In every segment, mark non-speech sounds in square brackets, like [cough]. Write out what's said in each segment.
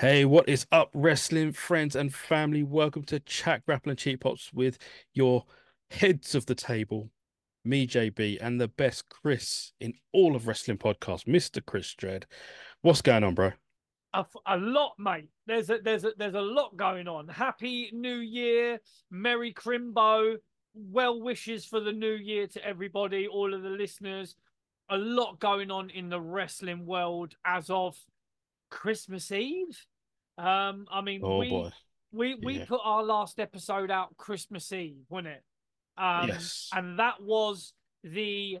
Hey, what is up, wrestling friends and family? Welcome to Chat Grappling Cheap Pops with your heads of the table, me, JB, and the best Chris in all of wrestling podcasts, Mr. Chris Dredd. What's going on, bro? A, a lot, mate. There's a there's a there's a lot going on. Happy New Year, Merry Crimbo, well wishes for the new year to everybody, all of the listeners. A lot going on in the wrestling world as of Christmas Eve. Um, I mean, Oh we boy. we we Yeah. put our last episode out Christmas Eve, wasn't it? Um, Yes. and that was the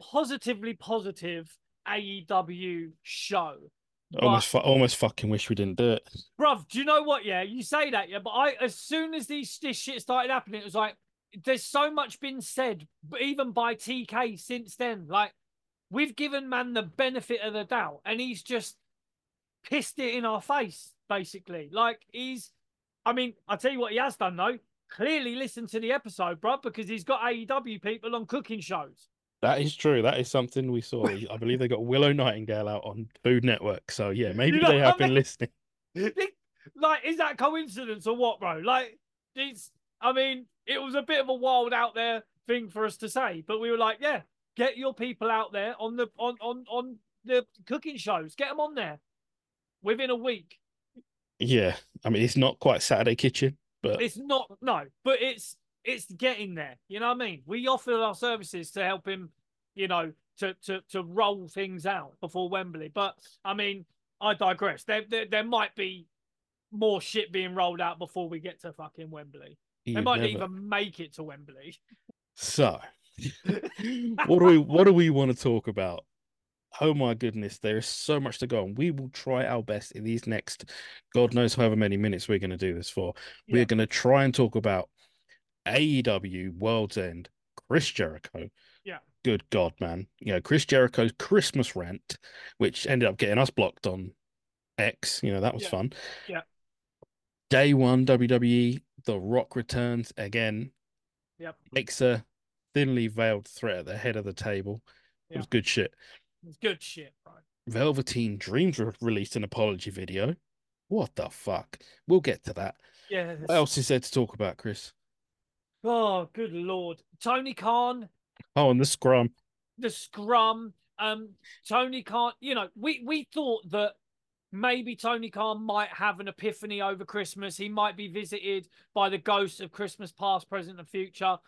positively positive AEW show. Almost, fu- almost fucking wish we didn't do it. Bruv, do you know what? Yeah, you say that, yeah, but I, as soon as these this shit started happening, it was like there's so much been said, even by TK since then. Like we've given man the benefit of the doubt, and he's just pissed it in our face, basically. Like he's, I mean, I tell you what he has done though. Clearly, listen to the episode, bro, because he's got AEW people on cooking shows. That is true. That is something we saw. I believe they got Willow Nightingale out on Food Network. So yeah, maybe know they have I been listening. [laughs] like, is that coincidence or what, bro? Like, it's. I mean, it was a bit of a wild out there thing for us to say, but we were like, yeah, get your people out there on the on on on the cooking shows. Get them on there within a week. Yeah, I mean it's not quite Saturday Kitchen, but It's not no, but it's it's getting there. You know what I mean? We offer our services to help him, you know, to to to roll things out before Wembley. But I mean, I digress. There there, there might be more shit being rolled out before we get to fucking Wembley. They you might not never- even make it to Wembley. So, [laughs] what do we what do we want to talk about? Oh my goodness, there is so much to go on. We will try our best in these next, God knows however many minutes we're going to do this for. Yeah. We're going to try and talk about AEW World's End, Chris Jericho. Yeah. Good God, man. You know, Chris Jericho's Christmas rant, which ended up getting us blocked on X. You know, that was Yeah. fun. Yeah. Day one, WWE, The Rock returns again Yep. makes a thinly veiled threat at the head of the table. It was good shit. It's good shit, bro. Velveteen Dreams re- released an apology video. What the fuck? We'll get to that. Yeah. What else is there to talk about, Chris? Oh, good lord. Tony Khan, Oh, and the scrum. the scrum. Um, Tony Khan, you know, we we thought that maybe Tony Khan might have an epiphany over Christmas. He might be visited by the ghosts of Christmas past, present, and future.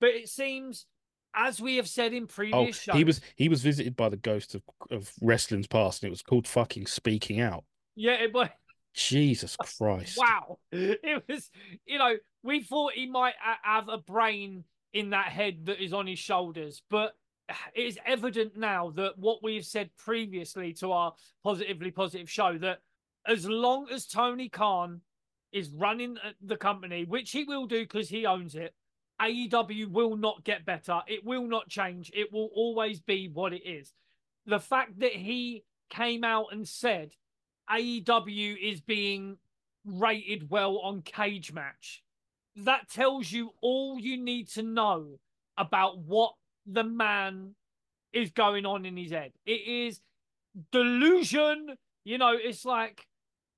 But it seems, as we have said in Oh, previous shows, he was he was visited by the ghost of of wrestling's past, and it was called fucking speaking out. yeah, it was. Jesus [laughs] Christ! Wow. It was, you know, we thought he might have a brain in that head that is on his shoulders, but [sighs] it is evident now that what we've said previously to our positively positive show that as long as Tony Khan is running uh, the company, which he will do because he owns it, AEW will not get better. It will not change. It will always be what it is. The fact that he came out and said AEW is being rated well on Cage Match. That tells you all you need to know about what the man is going on in his head. It is delusion. You know, it's like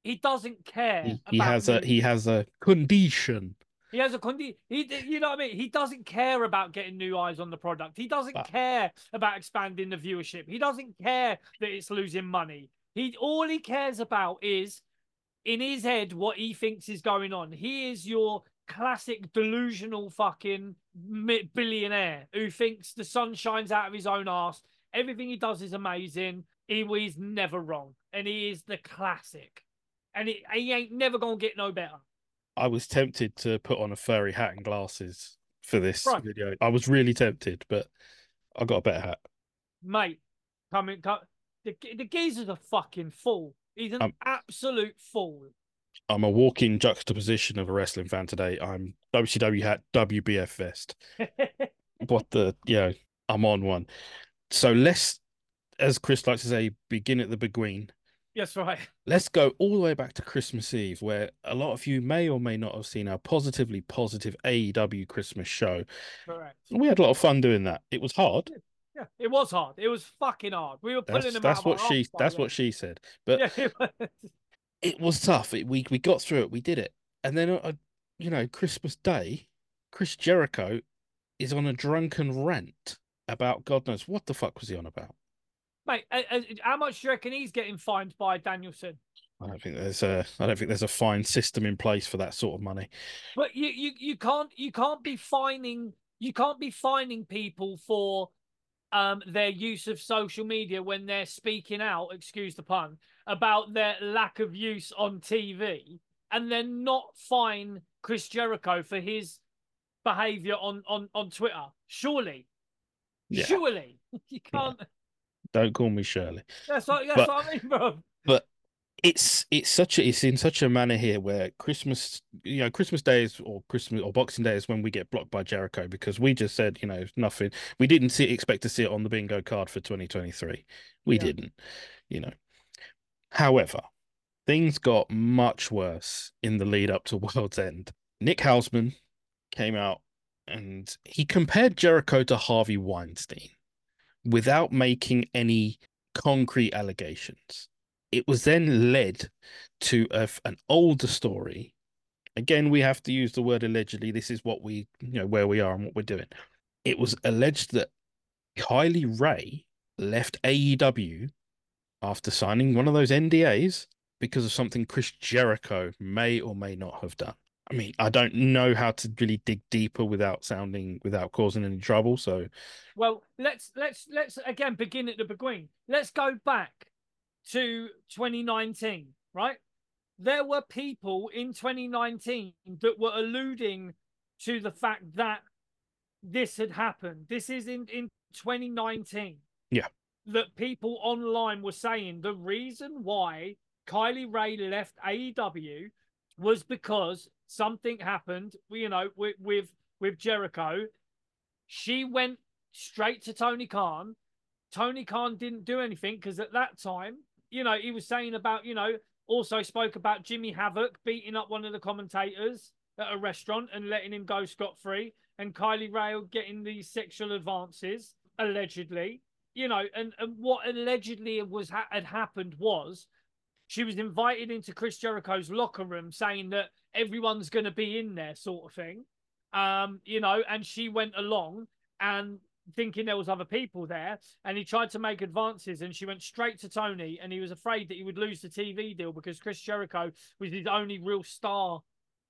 he doesn't care. He, he has a he has a condition. He has a condi- he you know what I mean? He doesn't care about getting new eyes on the product. He doesn't But- care about expanding the viewership. He doesn't care that it's losing money. He all he cares about is in his head what he thinks is going on. He is your classic delusional fucking billionaire who thinks the sun shines out of his own ass. Everything he does is amazing. He is never wrong, and he is the classic. And it, he ain't never gonna get no better. I was tempted to put on a furry hat and glasses for this Right. video. I was really tempted, but I got a better hat. mate, coming, come, the the geezer's a fucking fool. He's an Um, absolute fool. I'm a walking juxtaposition of a wrestling fan today. I'm WCW hat, WBF vest. [laughs] What the, you know, I'm on one. So let's, as Chris likes to say, begin at the beguine. Yes, right. [laughs] Let's go all the way back to Christmas Eve, where a lot of you may or may not have seen our positively positive AEW Christmas show. Correct. We had a lot of fun doing that. It was hard. Yeah, it was hard. It was fucking hard. We were pulling That's them that's out. of what our she that's what she said. But Yeah, [laughs] it was. it was tough. It, we we got through it. We did it. And then, uh, you know, Christmas Day, Chris Jericho is on a drunken rant about God knows what the fuck was he on about. Mate, how much do you reckon he's getting fined by Danielson? I don't think there's a I don't think there's a fine system in place for that sort of money. But you you, you can't you can't be fining you can't be fining people for um their use of social media when they're speaking out, excuse the pun, about their lack of use on TV and then not fine Chris Jericho for his behavior on on on Twitter. Surely. Yeah. Surely. [laughs] You can't yeah. Don't call me Shirley. That's what that's but, what I mean, bro. But it's it's such a it's in such a manner here where Christmas you know Christmas Day is or Christmas or Boxing Day is when we get blocked by Jericho because we just said you know nothing we didn't see expect to see it on the bingo card for 2023 we yeah. didn't you know however things got much worse in the lead up to [laughs] World's End Nick Hausman came out and he compared Jericho to Harvey Weinstein without making any concrete allegations it was then led to a, an older story. Again, we have to use the word allegedly. This is what we, you know, where we are and what we're doing. It was alleged that Kylie Rae left AEW after signing one of those NDAs because of something Chris Jericho may or may not have done. I mean, I don't know how to really dig deeper without sounding without causing any trouble. So, well, let's let's let's again begin at the beginning. Let's go back to 2019, right? There were people in 2019 that were alluding to the fact that this had happened. This is in, in 2019. Yeah. That people online were saying the reason why Kylie Rae left AEW was because something happened, you know, with with, with Jericho. She went straight to Tony Khan. Tony Khan didn't do anything because at that time you know, he was saying about, you know, also spoke about Jimmy Havoc beating up one of the commentators at a restaurant and letting him go scot free, and Kylie Rae getting these sexual advances allegedly. You know, and, and what allegedly was had happened was she was invited into Chris Jericho's locker room, saying that everyone's going to be in there, sort of thing. Um, you know, and she went along, and thinking there was other people there and he tried to make advances and she went straight to Tony and he was afraid that he would lose the TV deal because Chris Jericho was his only real star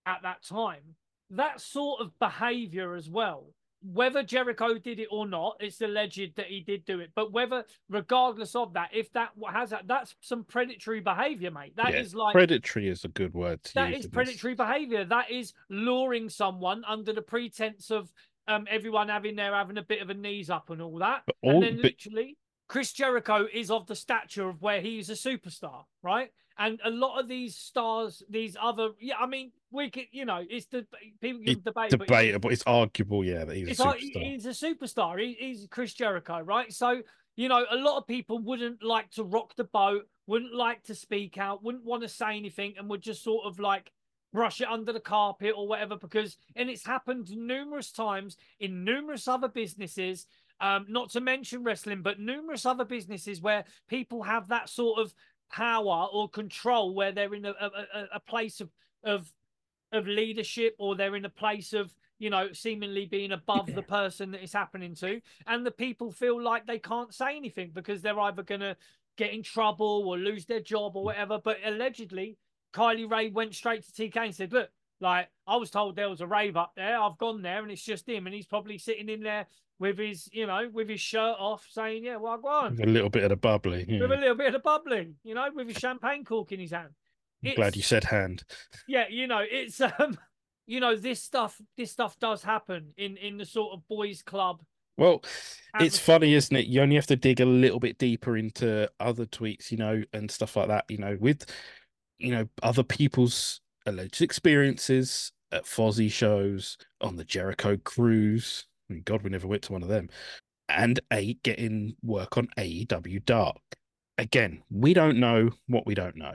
at that time. That sort of behavior as well. Whether Jericho did it or not, it's alleged that he did do it. But whether, regardless of that, if that has that, that's some predatory behavior, mate. That yeah, is like predatory is a good word. To That is predatory this. behavior. That is luring someone under the pretense of um, everyone having there having a bit of a knees up and all that. All, and then literally, Chris Jericho is of the stature of where he's a superstar, right? And a lot of these stars, these other, yeah, I mean, we could, you know, it's the people can debate, debatable. But it's arguable, yeah, that he's a superstar. he's a superstar. He, he's Chris Jericho, right? So you know, a lot of people wouldn't like to rock the boat, wouldn't like to speak out, wouldn't want to say anything, and would just sort of like brush it under the carpet or whatever because and it's happened numerous times in numerous other businesses um not to mention wrestling but numerous other businesses where people have that sort of power or control where they're in a, a, a place of of of leadership or they're in a place of you know seemingly being above the person that it's happening to and the people feel like they can't say anything because they're either going to get in trouble or lose their job or whatever but allegedly Kylie Rae went straight to TK and said, "Look, like I was told there was a rave up there. I've gone there, and it's just him, and he's probably sitting in there with his, you know, with his shirt off, saying, "Yeah, well, go on." With a little bit of the bubbly, yeah. with a little bit of the bubbly, you know, with his champagne cork in his hand. Glad you said hand. Yeah, you know, it's um, [laughs] you know, this stuff, this stuff does happen in in the sort of boys' club. Well, it's funny, isn't it? You only have to dig a little bit deeper into other tweets, you know, and stuff like that. You know, with you know, other people's alleged experiences at Fozzy shows, on the Jericho cruise. I mean, God, we never went to one of them. And a getting work on AEW Dark. Again, we don't know what we don't know.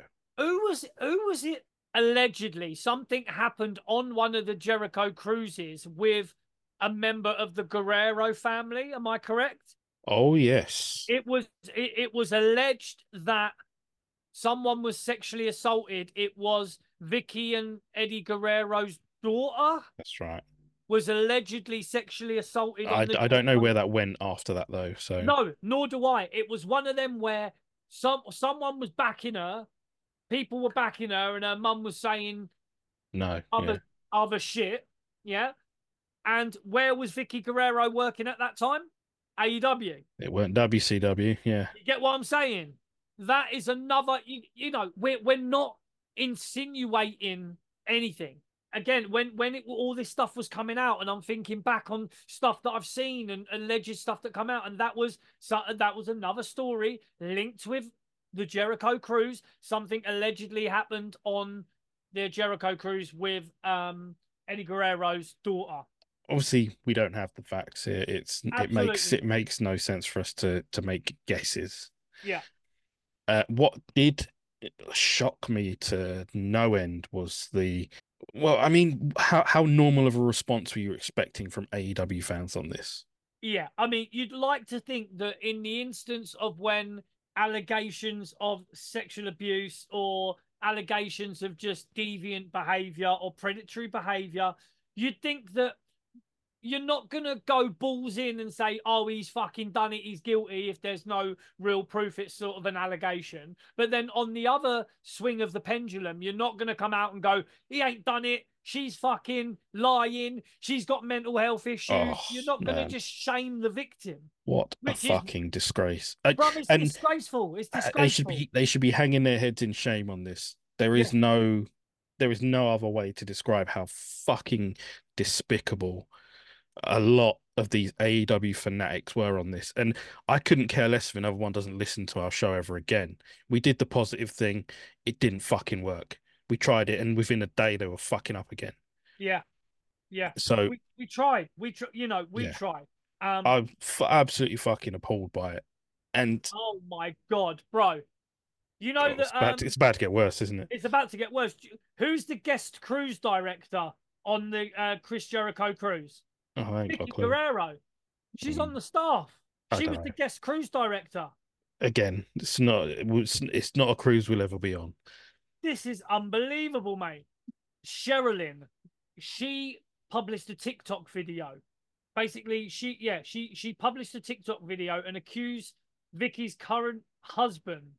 Who was who was it allegedly something happened on one of the Jericho cruises with a member of the Guerrero family? Am I correct? Oh yes. It was it, it was alleged that someone was sexually assaulted, it was Vickie and Eddie Guerrero's daughter That's right. was allegedly sexually assaulted. I, I don't know where that went after that though. So No, nor do I. It was one of them where some someone was backing her, people were backing her, and her mum was saying no. other yeah. other shit. Yeah. And where was Vickie Guerrero working at that time? AEW. It weren't WCW. Yeah. You get what I'm saying? That is another. You, you know, we're we're not insinuating anything. Again, when when it, all this stuff was coming out, and I'm thinking back on stuff that I've seen and alleged stuff that come out, and that was so that was another story linked with the Jericho cruise. Something allegedly happened on the Jericho cruise with um Eddie Guerrero's daughter. Obviously, we don't have the facts here. It's it makes it makes no sense for us to to make guesses. Yeah. Uh, what did shock me to no end was the well, I mean, how how normal of a response were you expecting from AEW fans on this? Yeah, I mean, you'd like to think that in the instance of when allegations of sexual abuse or allegations of just deviant behavior or predatory behavior, you'd think that you're not going to go balls in and say, oh, he's fucking done it, he's guilty, if there's no real proof, it's sort of an allegation. But then on the other swing of the pendulum, you're not going to come out and go, he ain't done it, she's fucking lying, she's got mental health issues. Oh, you're not going to just shame the victim. What a is- fucking disgrace! Uh, Bro, it's and- disgraceful. It's uh, disgraceful. they should be they should be hanging their heads in shame on this. There is no there is no other way to describe how fucking despicable a lot of these AEW fanatics were on this. And I couldn't care less if another one doesn't listen to our show ever again. We did the positive thing, it didn't fucking work. We tried it, and within a day they were fucking up again. Yeah. Yeah. So We, we tried. We tr- you know, we Yeah. tried. Um I'm f- absolutely fucking appalled by it. And oh my god, bro. You know oh, it's, that about um, to, it's about to get worse, isn't it? it's about to get worse. Who's the guest cruise director on the uh, Chris Jericho cruise? Oh, I ain't got a Vickie. Guerrero. She's on Mm. the staff. She was the guest cruise director. again, it's not it's, it's not a cruise we'll ever be on. This is unbelievable, mate. Sherilyn, she published a TikTok video. Basically, she yeah, she she published a TikTok video and accused Vickie's current husband,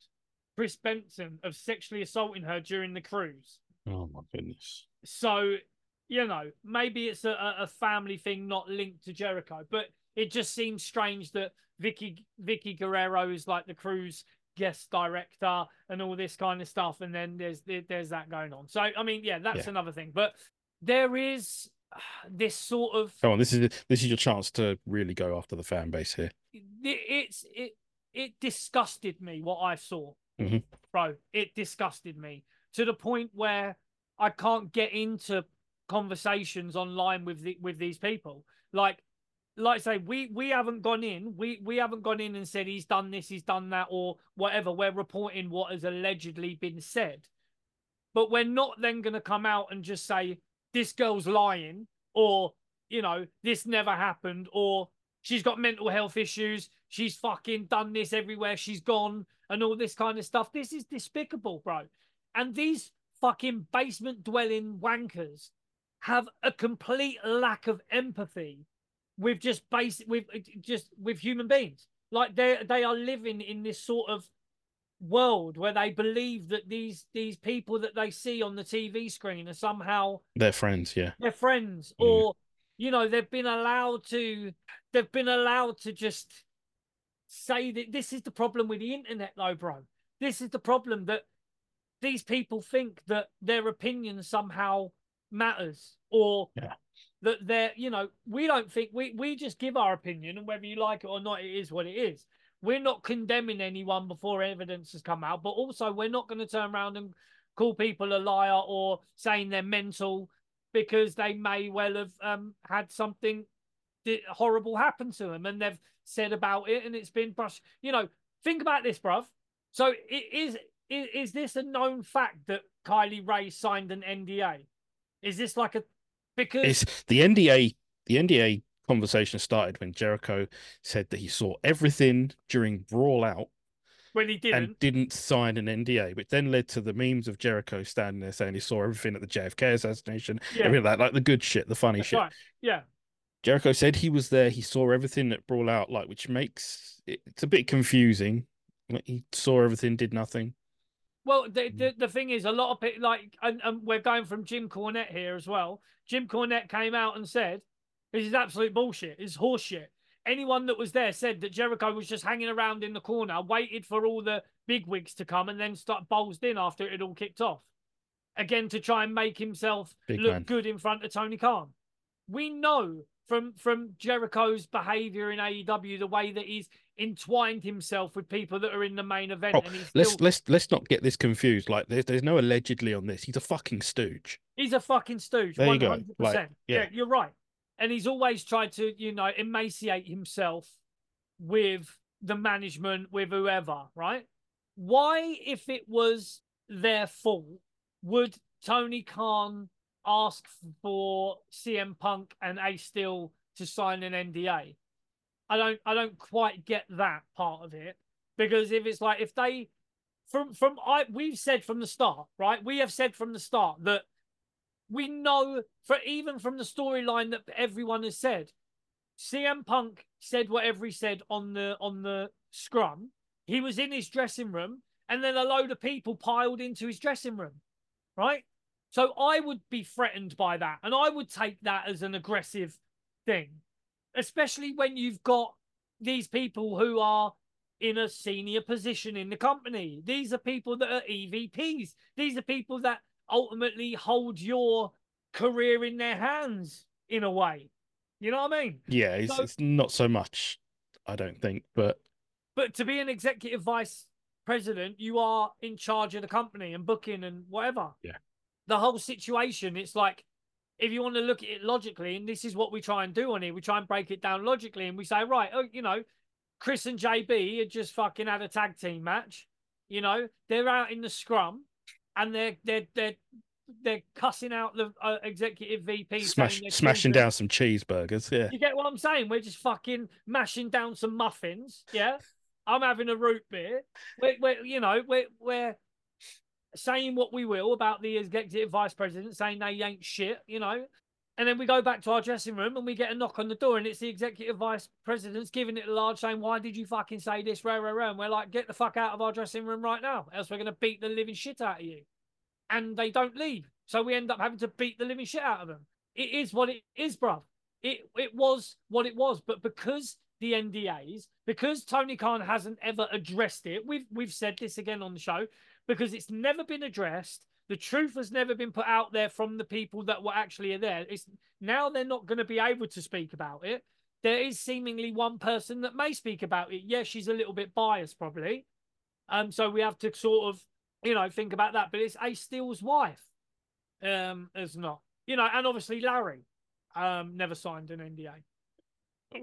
Kris Benson, of sexually assaulting her during the cruise. Oh my goodness. So, you know, maybe it's a, a a family thing not linked to Jericho, but it just seems strange that Vickie Vickie Guerrero is like the cruise guest director and all this kind of stuff, and then there's there's that going on. So, I mean, yeah, that's Yeah. another thing. But there is [sighs] this sort of Come on, this is this is your chance to really go after the fan base here. it- it's it it disgusted me what I saw, Mhm. bro. It disgusted me to the point where I can't get into conversations online with the, with these people. Like, like I say, we we haven't gone in. We we haven't gone in and said he's done this, he's done that, or whatever. We're reporting what has allegedly been said, but we're not then going to come out and just say this girl's lying or you know this never happened or she's got mental health issues. She's fucking done this everywhere she's gone and all this kind of stuff. This is despicable, bro. And these fucking basement dwelling wankers have a complete lack of empathy with just basic with just with human beings. Like they they are living in this sort of world where they believe that these these people that they see on the TV screen are somehow They're friends, yeah. their friends Mm. or you know they've been allowed to they've been allowed to just say that this is the problem with the internet though bro this is the problem that these people think that their opinions somehow matters or Yeah. that they're you know we don't think we we just give our opinion and whether you like it or not it is what it is we're not condemning anyone before evidence has come out but also we're not going to turn around and call people a liar or saying they're mental because they may well have um, had something horrible happen to them and they've said about it and it's been brushed. You know, think about this, bruv. So it is, is is this a known fact that Kylie Rae signed an NDA? Is this like a because It's the NDA the NDA conversation started when Jericho said that he saw everything during Brawl Out when he didn't. and didn't sign an NDA, which then led to the memes of Jericho standing there saying he saw everything at the JFK assassination, Yeah. everything like that, like the good shit, the funny That's shit. right. Yeah. Jericho said he was there, he saw everything at Brawl Out, like which makes it, it's a bit confusing. Like, he saw everything, did nothing. Well, the, Mm. the the thing is, a lot of people like, and, and we're going from Jim Cornette here as well. Jim Cornette came out and said, "This is absolute bullshit. It's horseshit." Anyone that was there said that Jericho was just hanging around in the corner, waited for all the big wigs to come, and then start bowled in after it had all kicked off. Again, to try and make himself Big look man. good in front of Tony Khan. We know from from Jericho's behavior in AEW the way that he's entwined himself with people that are in the main event, Oh, and he's Let's still let's let's not get this confused. Like there's there's no allegedly on this. He's a fucking stooge. He's a fucking stooge. There you go. Like, yeah. Yeah, you're right. And he's always tried to, you know, emaciate himself with the management, with whoever, right? Why, if it was their fault, would Tony Khan ask for CM Punk and Ace Steel to sign an NDA? I don't I don't quite get that part of it. Because if it's like if they from from I we've said from the start, right? We have said from the start that we know for even from the storyline that everyone has said, CM Punk said whatever he said on the on the scrum. He was in his dressing room, and then a load of people piled into his dressing room, right? So I would be threatened by that, and I would take that as an aggressive thing, especially when you've got these people who are in a senior position in the company. These are people that are EVPs. These are people that ultimately hold your career in their hands in a way. You know what I mean? Yeah, it's, So- it's not so much. I don't think, but But to be an executive vice president, you are in charge of the company and booking and whatever. Yeah. The whole situation, it's like if you want to look at it logically, and this is what we try and do on here, we try and break it down logically, and we say, right, oh, you know, Chris and JB had just fucking had a tag team match. You know, they're out in the scrum, and they're they're they're they're cussing out the uh, executive VP, smash smashing down some cheeseburgers. Yeah, You get what I'm saying? We're just fucking mashing down some muffins. Yeah. I'm having a root beer. We're, we're you know, we're, we're saying what we will about the executive vice president, saying they ain't shit, you know. And then we go back to our dressing room and we get a knock on the door, and it's the executive vice president's giving it a large saying, Why did you fucking say this? Rah, rah, rah. And we're like, Get the fuck out of our dressing room right now, else we're going to beat the living shit out of you. And they don't leave. So we end up having to beat the living shit out of them. It is what it is, bruv. It, it was what it was. But because the NDAs, because Tony Khan hasn't ever addressed it, we've, we've said this again on the show, because it's never been addressed. The truth has never been put out there from the people that were actually there. It's now they're not going to be able to speak about it. There is seemingly one person that may speak about it. Yeah, she's a little bit biased, probably. Um, so we have to sort of, you know, think about that. But it's Ace Steel's wife. Um, as not, you know, and obviously Larry, um, never signed an NDA.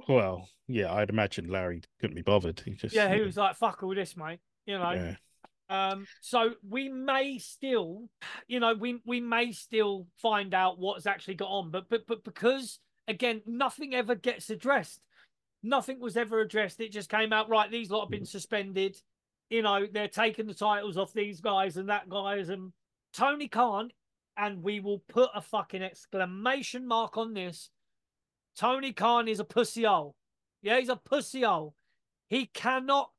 well, yeah, I'd imagine Larry couldn't be bothered. He just Yeah, he was like, "Fuck all this, mate." You know. yeah. Um, so we may still, you know, we we may still find out what's actually got on, but but but because again, nothing ever gets addressed. Nothing was ever addressed. It just came out right. These lot have been suspended. You know, they're taking the titles off these guys and that guys and Tony Khan, and we will put a fucking exclamation mark on this. Tony Khan is a pussy hole. Yeah, he's a pussy hole. He cannot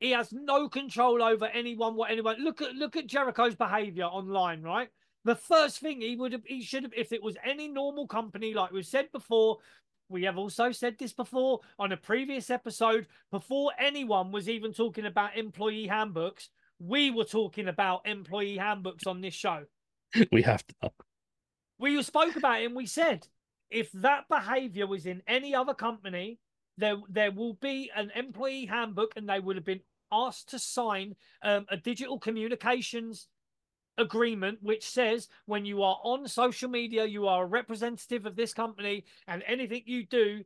he has no control over anyone, what anyone. Look at look at Jericho's behavior online, right? The first thing he would have, he should have, if it was any normal company, like we've said before, we have also said this before on a previous episode. Before anyone was even talking about employee handbooks, we were talking about employee handbooks on this show. [laughs] we have to. We spoke about it and we said if that behavior was in any other company, there there will be an employee handbook and they would have been asked to sign um, a digital communications agreement which says when you are on social media you are a representative of this company and anything you do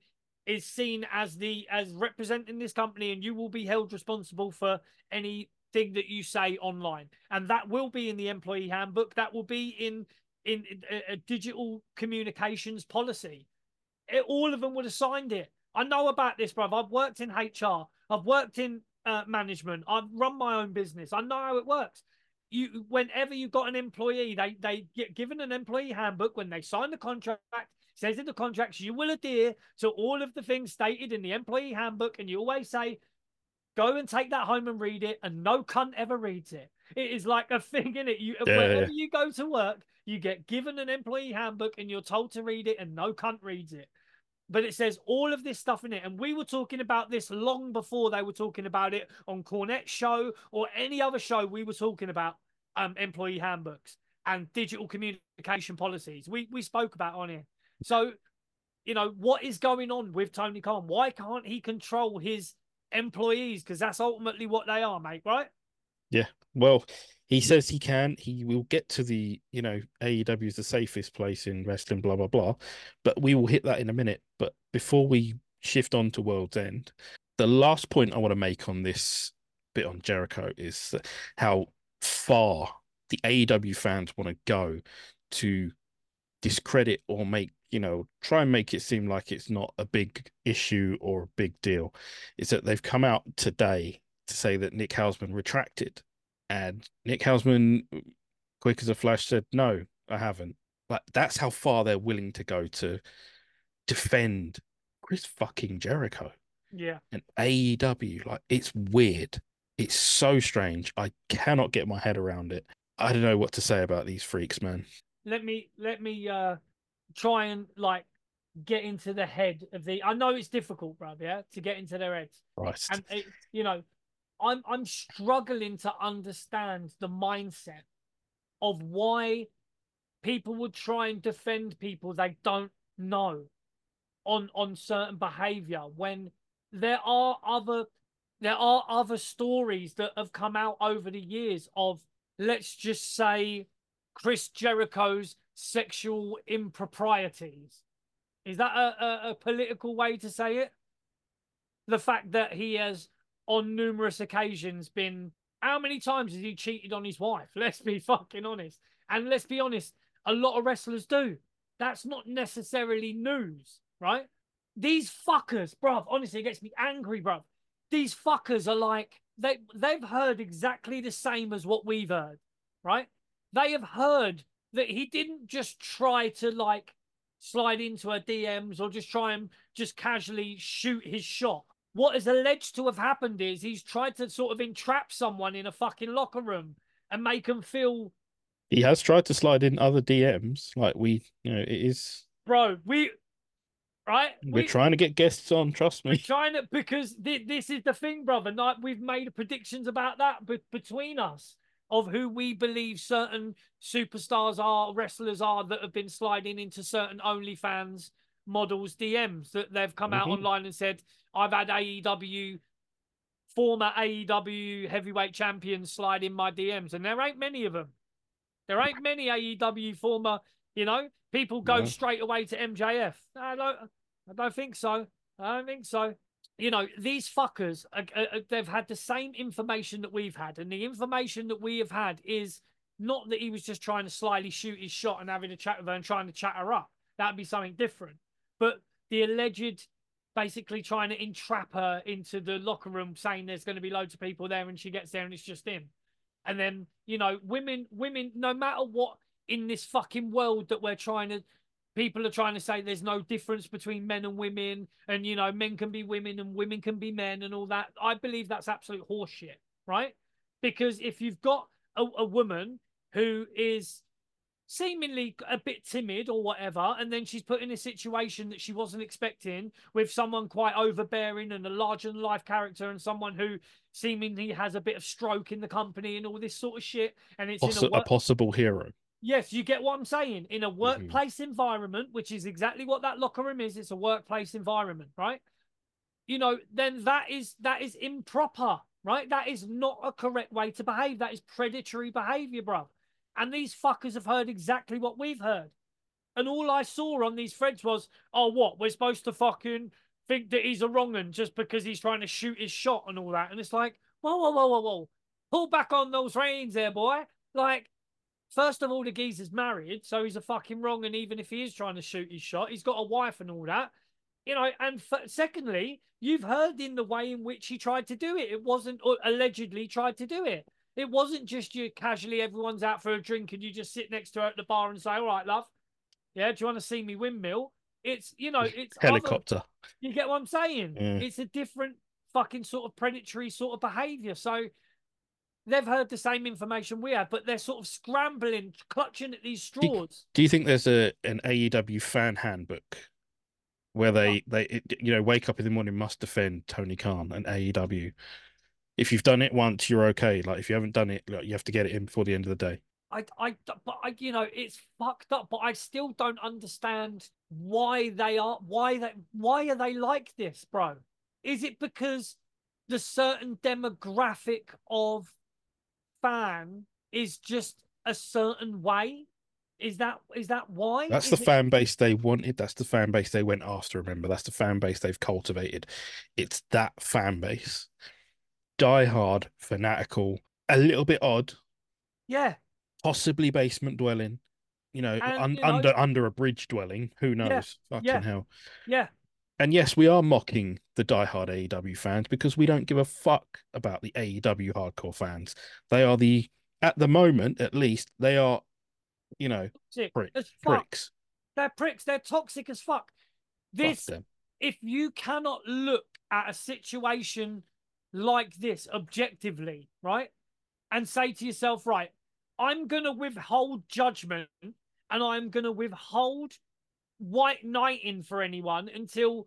is seen as the as representing this company and you will be held responsible for anything that you say online and that will be in the employee handbook that will be in in a, a digital communications policy It- all of them would have signed it I know about this, bruv. I've worked in HR. I've worked in uh, management. I've run my own business. I know how it works. You, whenever you've got an employee, they they get given an employee handbook when they sign the contract. Says in the contracts you will adhere to all of the things stated in the employee handbook, and you always say, "Go and take that home and read it." And no cunt ever reads it. It is like a [laughs] thing in it. You Yeah, whenever you go to work, you get given an employee handbook, and you're told to read it, and no cunt reads it but it says all of this stuff in it. And we were talking about this long before they were talking about it on Cornette's show or any other show. We were talking about um, employee handbooks and digital communication policies. We we spoke about on here. So, you know, what is going on with Tony Khan? Why can't he control his employees? Because that's ultimately what they are, mate. Right? Well, he says he can. He will get to the, you know, AEW is the safest place in wrestling, blah, blah, blah. But we will hit that in a minute. But before we shift on to World's End, the last point I want to make on this bit on Jericho is how far the AEW fans want to go to discredit or make, you know, try and make it seem like it's not a big issue or a big deal. Is that they've come out today to say that Nick Hausman retracted and Nick Hausman, quick as a flash, said, No, I haven't. Like, that's how far they're willing to go to defend Chris fucking Jericho Yeah. and AEW. Like, it's weird. It's so strange. I cannot get my head around it. I don't know what to say about these freaks, man. Let me let me uh try and like get into the head of the. I know it's difficult, bruv. Yeah, to get into their heads. Right. and it, you know i'm i'm struggling to understand the mindset of why people would try and defend people they don't know on on certain behavior when there are other there are other stories that have come out over the years of let's just say chris jericho's sexual improprieties. Is that a, a, a political way to say it? The fact that he has on numerous occasions been how many times has he cheated on his wife? [laughs] Let's be fucking honest. And let's be honest a lot of wrestlers do. That's not necessarily news right? These fuckers bruv honestly it gets me angry bruv. These fuckers are like they they've heard exactly the same as what we've heard right? They have heard that he didn't just try to like slide into her dms or just try and just casually shoot his shot what is alleged to have happened is he's tried to sort of entrap someone in a fucking locker room and make them feel, he has tried to slide in other DMs. Like, we, you know, it is, bro, we, right? we're We- trying to get guests on, trust We're me. trying to because thi- this is the thing, brother. Like we've made predictions about that be- between us of who we believe certain superstars are, wrestlers are that have been sliding into certain OnlyFans models DMs that they've come out Mhm. online and said, "I've had AEW." Former AEW heavyweight champions slide in my DMs, and there ain't many of them. There ain't many AEW former, you know, people go straight away to MJF. I don't, I don't think so. I don't think so. You know, these fuckers, uh, uh, they've had the same information that we've had. And the information that we have had is not that he was just trying to slyly shoot his shot and having a chat with her and trying to chat her up. That'd be something different. But the alleged basically trying to entrap her into the locker room saying there's going to be loads of people there and she gets there and it's just him. And then, you know, women, women, no matter what in this fucking world that we're trying to people are trying to say there's no difference between men and women and you know men can be women and women can be men and all that i believe that's absolute horseshit right because if you've got a, a woman who is seemingly a bit timid or whatever and then she's put in a situation that she wasn't expecting with someone quite overbearing and a larger than life character and someone who seemingly has a bit of stroke in the company and all this sort of shit and it's in Possi- a a possible hero. Yes, you get what I'm saying. In a mm-hmm. workplace environment, which is exactly what that locker room is, it's a workplace environment, right? You know, then that is that is improper, right? That is not a correct way to behave. That is predatory behavior, bro. And these fuckers have heard exactly what we've heard. And all I saw on these threads was, oh, what? We're supposed to fucking think that he's a wrong un just because he's trying to shoot his shot and all that. And it's like, whoa, whoa, whoa, whoa, whoa. Pull back on those reins there, boy. Like, First of all, the geezer's married, so he's a fucking wrong. And even if he is trying to shoot his shot, he's got a wife and all that. You know, and f- secondly, you've heard in the way in which he tried to do it. It wasn't or allegedly tried to do it. It wasn't just you casually, everyone's out for a drink and you just sit next to her at the bar and say, All right, love. Yeah, do you want to see me windmill? It's you know, it's other- Helicopter. you get what I'm saying? Yeah. It's a different fucking sort of predatory sort of behavior. So they've heard the same information we have, but they're sort of scrambling, clutching at these straws. Do you think there's a an AEW fan handbook where they they it- you know wake up in the morning must defend Tony Khan and AEW? If you've done it once, you're okay. Like if you haven't done it, like, you have to get it in before the end of the day. I, I, but I, you know, it's fucked up. But I still don't understand why they are, why they, why are they like this, bro? Is it because the certain demographic of fan is just a certain way? Is that is that why? That's Is the it- fan base they wanted. That's the fan base they went after. Remember, that's the fan base they've cultivated. It's that fan base, die hard, fanatical, a little bit odd, Yeah, possibly basement dwelling. You know, And, un- you know- under under a bridge dwelling. Who knows? Fucking yeah. hell. yeah. And yes, we are mocking the diehard AEW fans because we don't give a fuck about the AEW hardcore fans. They are the, at the moment at least, they are, you know, prick, pricks. They're pricks. They're toxic as fuck. This if you cannot look at a situation like this objectively, right, and say to yourself, right, I'm going to withhold judgment and I'm going to withhold white knighting for anyone until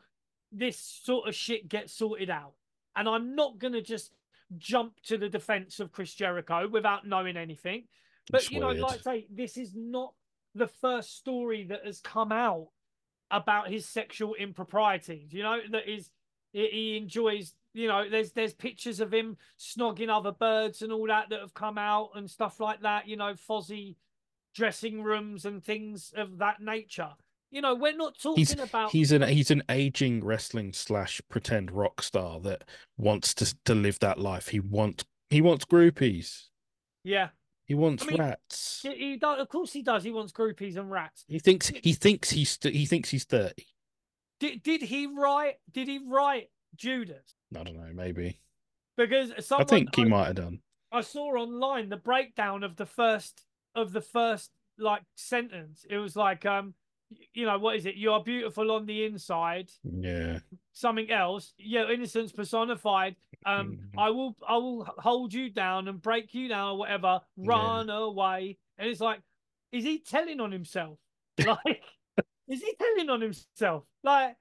this sort of shit gets sorted out. And I'm not going to just jump to the defense of Chris Jericho without knowing anything. But, It's you know, weird. like I say, this is not the first story that has come out about his sexual improprieties. You know that is he- he enjoys. You know, there's there's pictures of him snogging other birds and all that that have come out and stuff like that. You know, Fozzy dressing rooms and things of that nature. You know, we're not talking he's, about. He's an he's an aging wrestling slash pretend rock star that wants to to live that life. He wants he wants groupies. Yeah, He wants mean, rats. he, he does. Of course, he does. He wants groupies and rats. He thinks he thinks he's he thinks he's thirty. Did did he write? Did he write Judas? I don't know, maybe. Because someone I think he might have done. I saw online the breakdown of the first of the first like sentence. It was like um you know what is it? You are beautiful on the inside. Yeah. Something else. Yeah, innocence personified. Um, Mhm. I will I will hold you down and break you down or whatever. Yeah. Run away. And it's like, is he telling on himself? [laughs] Like, is he telling on himself? Like,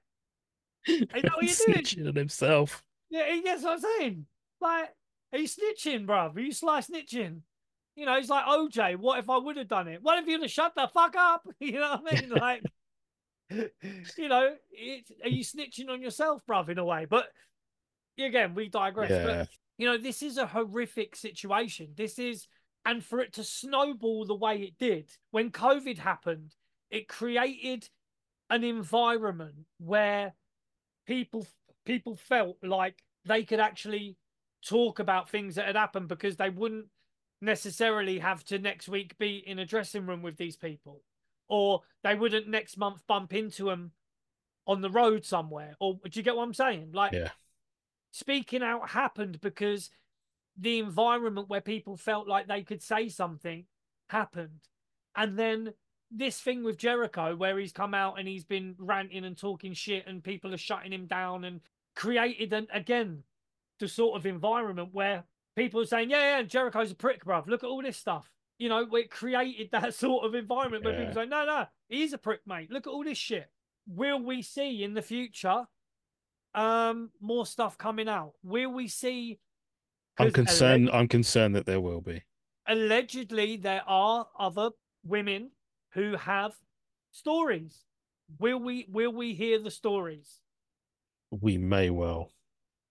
that what you're [laughs] doing? On himself. Yeah, he gets what I'm saying. Like, are you snitching, bruv? Are you sly snitching? You know, he's like OJ. What if I would have done it? What if you'd have shut the fuck up? [laughs] You know what I mean? Like, [laughs] you know, it, are you snitching on yourself, bruv, in a way? But again, we digress. Yeah. But you know, this is a horrific situation. This is, and for it to snowball the way it did when COVID happened, it created an environment where people people felt like they could actually talk about things that had happened because they wouldn't necessarily have to next week be in a dressing room with these people. Or they wouldn't next month bump into them on the road somewhere. Or do you get what i'm saying? Like Yeah. speaking out happened because the environment where people felt like they could say something happened. And then this thing with Jericho, where he's come out and he's been ranting and talking shit, and people are shutting him down, and created an, again the sort of environment where people are saying, "Yeah, yeah, Jericho's a prick, bruv. Look at all this stuff." You know, it created [laughs] that sort of environment where Yeah. people say, "No, no, he's a prick, mate. Look at all this shit." Will we see in the future um more stuff coming out? Will we see? I'm concerned I'm concerned that there will be. allegedly there are other women who have stories. Will we will we hear the stories? We may well.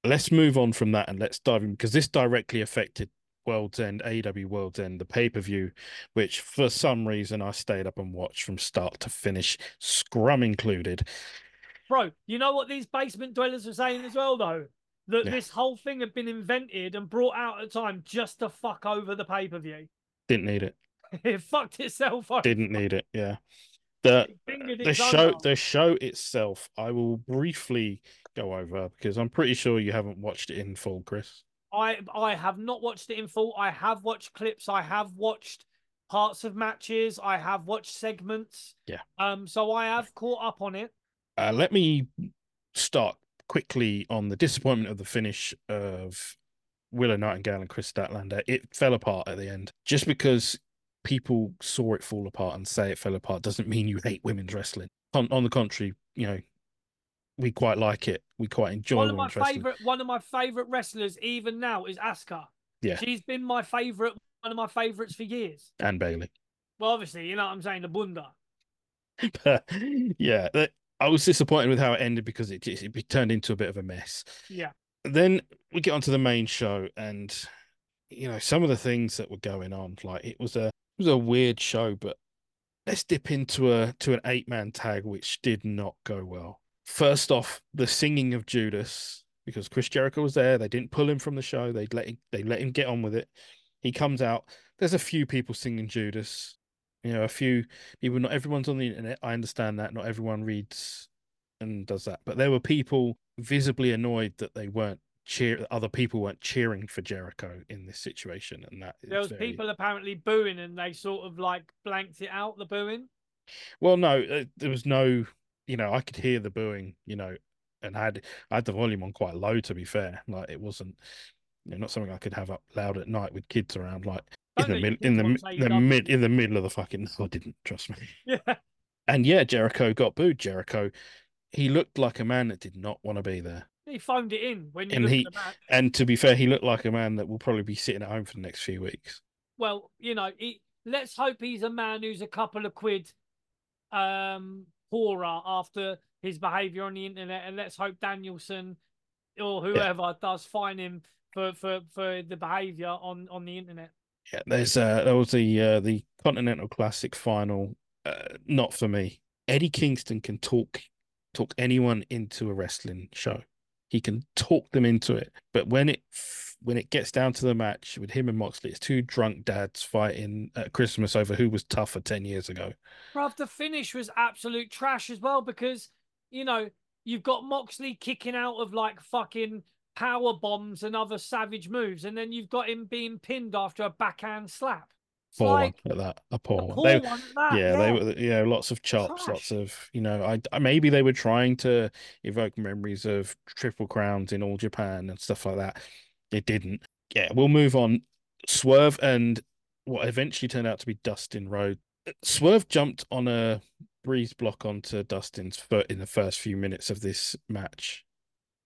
Let's move on from that and let's dive in because this directly affected World's End, AEW World's End, the pay per view, which for some reason I stayed up and watched from start to finish, scrum included. Bro, you know what these basement dwellers are saying as well though? That Yeah. this whole thing had been invented and brought out at time just to fuck over the pay-per-view. Didn't need it. [laughs] it fucked itself over. Didn't need it. Yeah. The the show arm. the show itself i will briefly go over because i'm pretty sure you haven't watched it in full chris I I have not watched it in full. I have watched clips. I have watched parts of matches. I have watched segments. Yeah. Um. So I have caught up on it. uh, let me start quickly on the disappointment of the finish of willow nightingale and kris statlander it fell apart at the end just because people saw it fall apart and say it fell apart doesn't mean you hate women's wrestling on, on the contrary you know we quite like it we quite enjoy one of my wrestling favorite. One of my favorite wrestlers, even now, is Asuka. Yeah. She's been my favorite. One of my favorites for years. and Bayley Well, obviously, you know what I'm saying. The Bunda. but [laughs] yeah, that- I was disappointed with how it ended because it just it turned into a bit of a mess. Yeah. Then we get onto the main show, and you know some of the things that were going on. Like it was a was a weird show, but let's dip into a to an eight man tag, which did not go well. First off, the singing of Judas because Chris Jericho was there. They didn't pull him from the show. They let him, they let him get on with it. He comes out. There's a few people singing Judas. You know, a few people. Not everyone's on the internet. I understand that. Not everyone reads and does that. But there were people visibly annoyed that they weren't cheer. Other people weren't cheering for Jericho in this situation, and that There was very- people apparently booing, and they sort of like blanked it out. The booing. Well, no, uh, there was no. You know, I could hear the booing. You know, and I had I had the volume on quite low. To be fair, like it wasn't. You know, not something I could have up loud at night with kids around. Like in the mid, in the watch mi- the AEW. mid in the middle of the fucking. [laughs] I didn't trust me. [laughs] Yeah. And yeah, Jericho got booed. Jericho, he looked like a man that did not want to be there. He phoned it in when you And he- at the match. And to be fair, he looked like a man that will probably be sitting at home for the next few weeks. Well, you know, he, let's hope he's a man who's a couple of quid um poorer after his behaviour on the internet, and let's hope Danielson or whoever does fine him for for for the behaviour on on the internet. Yeah, there's uh there was the uh the Continental Classic final. Uh, not for me. Eddie Kingston can talk talk anyone into a wrestling show. He can talk them into it. But when it when it gets down to the match with him and Moxley, it's two drunk dads fighting at Christmas over who was tougher ten years ago. Bruv, the finish was absolute trash as well because you know you've got Moxley kicking out of like fucking power bombs and other savage moves, and then you've got him being pinned after a backhand slap. Poor like one at that. A a poor poor. They, one at that, yeah, they were you know lots of chops, lots of you know I I- maybe they were trying to evoke memories of triple crowns in all Japan and stuff like that. It didn't. Yeah, we'll move on. Swerve and what eventually turned out to be Dustin Rhodes. Swerve jumped on a breeze block onto Dustin's foot in the first few minutes of this match.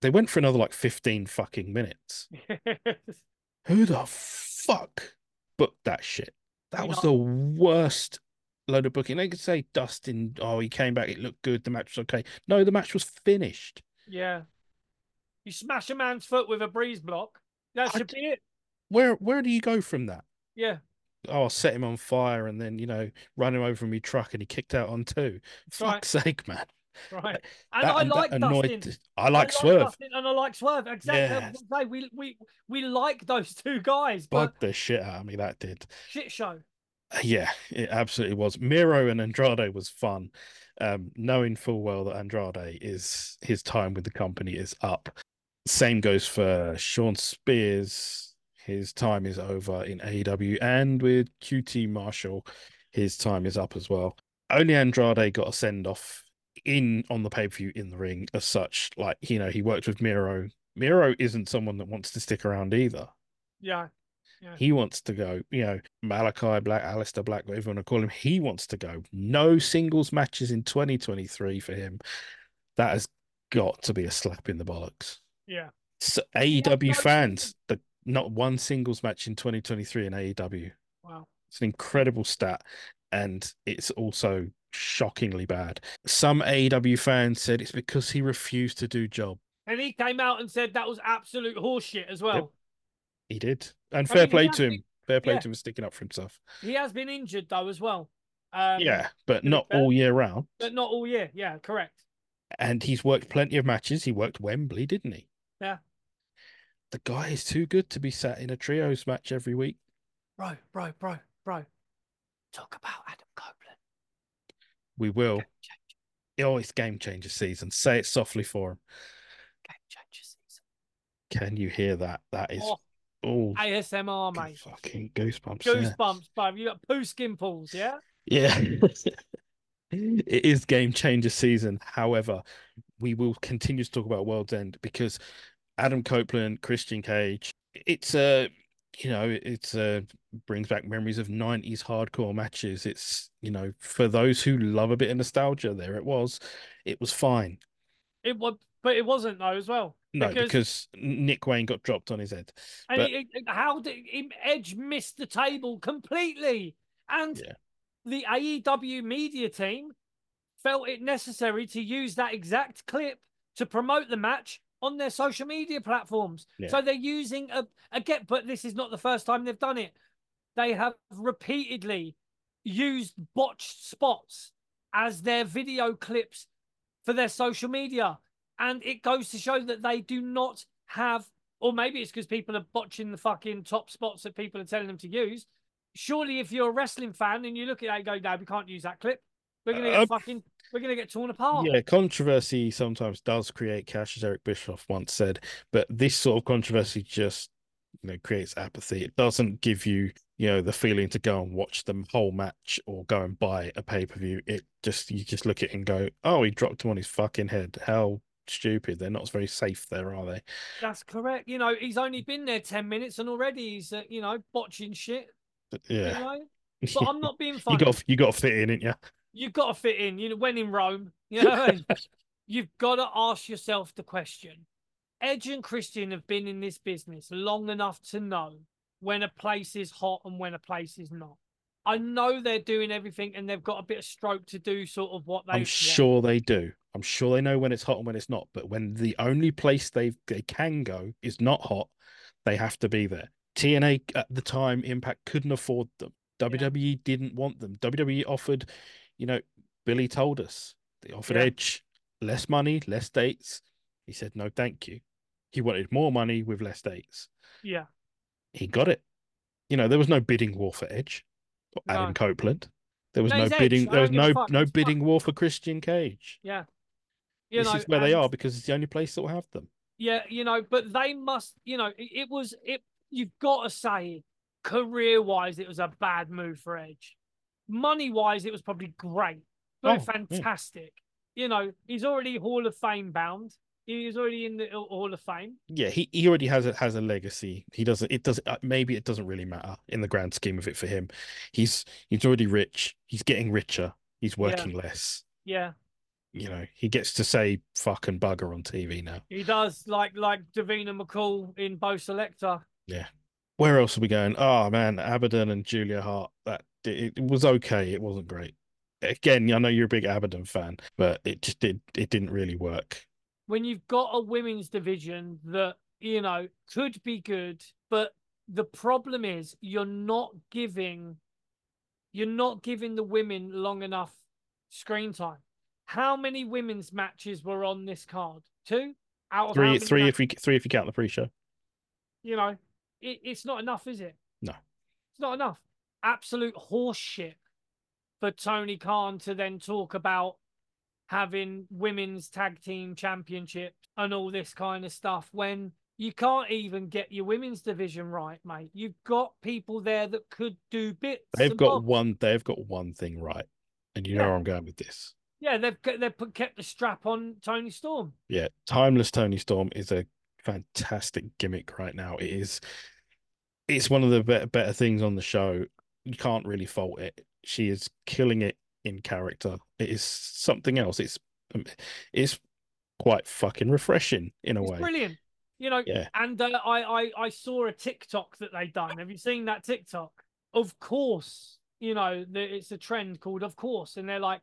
They went for another like 15 fucking minutes. [laughs] Who the fuck booked that shit? That You was know- the worst load of booking. They could say Dustin, oh, he came back, it looked good, the match was okay. No, the match was finished. yeah. You smash a man's foot with a breeze block. That I should be it. Where where do you go from that? Yeah. Oh, I'll set him on fire and then, you know, run him over in my truck and he kicked out on two. right. Fuck's sake, man. Right. And That- I like annoyed- Dustin. I like I Swerve. Dustin and I like Swerve. Exactly. Yeah. was gonna say, we we we like those two guys, but Bugged the shit out of me, that did. shit show. Yeah, it absolutely was. Miro and Andrade was fun. Um, knowing full well that Andrade is his time with the company is up. Same goes for Shawn Spears. His time is over in AEW, and with QT Marshall, his time is up as well. Only Andrade got a send off in on the pay per view in the ring as such. Like you know, he worked with Miro. Miro isn't someone that wants to stick around either. Yeah. He wants to go, you know, Malakai Black, Aleister Black, whatever you want to call him. He wants to go. No singles matches in 2023 for him. That has got to be a slap in the bollocks. Yeah. So AEW fans, the, not one singles match in 2023 in AEW. Wow. It's an incredible stat, and it's also shockingly bad. Some AEW fans said it's because he refused to do job. And he came out and said that was absolute horseshit as well. He did, and I fair mean, play to him. been- Fair play yeah. to him for sticking up for himself. He has been injured though as well. Um, yeah, but not all year round. But not all year. Yeah, correct. and he's worked plenty of matches. He worked Wembley, didn't he? Yeah. The guy is too good to be sat in a trios match every week. Bro, bro, bro, bro. Talk about Adam. We will. Oh, it's game changer season. Say it softly for him. game changer season. Can you hear that? That is Oh, oh ASMR, mate. fucking goosebumps. yeah. Goosebumps, bruv. You got poo skin pulls, yeah? Yeah. [laughs] it is game changer season. However, we will continue to talk about World's End because Adam Copeland, Christian Cage, it's a you know, it's uh brings back memories of 90s hardcore matches. It's, you know, for those who love a bit of nostalgia, there it was. It was fine. It was, but it wasn't though as well. No, Because- because, Nick Wayne got dropped on his head. And But- it, it- how did Edge miss the table completely? And Yeah. the AEW media team felt it necessary to use that exact clip to promote the match on their social media platforms. Yeah. So they're using a again, but this is not the first time they've done it. They have repeatedly used botched spots as their video clips for their social media. And it goes to show that they do not have, or maybe it's because people are botching the fucking top spots that people are telling them to use. Surely, if you're a wrestling fan and you look at that and go, no, we can't use that clip, we're going to get Uh, fucking, we're to get torn apart. Yeah, controversy sometimes does create cash, as Eric Bischoff once said, but this sort of controversy just you know creates apathy. It doesn't give you you know the feeling to go and watch the whole match or go and buy a pay per view. It just you just look at it and go, oh, he dropped him on his fucking head. How stupid! They're not very safe there, are they? That's correct. You know, he's only been there 10 minutes and already he's, uh, you know, botching shit. But You yeah, know? [laughs] But I'm not being you got you got to fit in, didn't you? You've got to fit in. You know, when in Rome, you know, I mean? [laughs] you've got to ask yourself the question. Edge and Christian have been in this business long enough to know when a place is hot and when a place is not. I know they're doing everything and they've got a bit of stroke to do sort of what they I'm want. sure they do. I'm sure they know when it's hot and when it's not. But when the only place they they can go is not hot, they have to be there. TNA at the time, Impact couldn't afford them. WWE didn't want them. WWE offered, you know, Billy told us they offered Yeah. Edge less money, less dates. He said no, thank you. He wanted more money with less dates. Yeah. He got it. You know, there was no bidding war for Edge or No. Adam Copeland. There was No, no he's Edge. bidding. There was don't give a no no bidding war for Christian Cage Yeah. You this know, is where they are because it's the only place that will have them. Yeah, you know, but they must, you know, it, it was it. You've got to say, career wise, it was a bad move for Edge. Money wise, it was probably great, Oh, yeah. fantastic. You know, he's already Hall of Fame bound. He's already in the Hall of Fame. Yeah, he, he already has a has a legacy. He doesn't. It doesn't. uh, Maybe it doesn't really matter in the grand scheme of it for him. He's he's already rich. He's getting richer. He's working less. Yeah, You know, he gets to say fucking bugger on TV now. he does like like Davina McCall in Bo' Selecta. Yeah. Where else are we going? Oh man, Abadon and Julia Hart. That it, it was okay. It wasn't great. Again, I know you're a big Abadon fan, but it just did. It didn't really work. when you've got a women's division that you know could be good but the problem is you're not giving you're not giving the women long enough screen time how many women's matches were on this card two out of Three, three ma- if we three if you count the pre-show. you know it, it's not enough is it No. it's not enough absolute horseshit for tony khan to then talk about having women's tag team championships and all this kind of stuff when you can't even get your women's division right, mate. You've got people there that could do bits. They've got bobs. one. They've got one thing right, and you know where I'm going with this. Yeah, they've they've put, kept the strap on Toni Storm. Yeah, timeless Toni Storm is a fantastic gimmick right now. It is. It's one of the better, better things on the show. You can't really fault it. She is killing it in character. It is something else. It's um, it's quite fucking refreshing in a It's way. brilliant. You know, Yeah. and uh, I, I I saw a TikTok that they done. Have you seen that TikTok? Of course, you know the, it's a trend called "Of course," and they're like,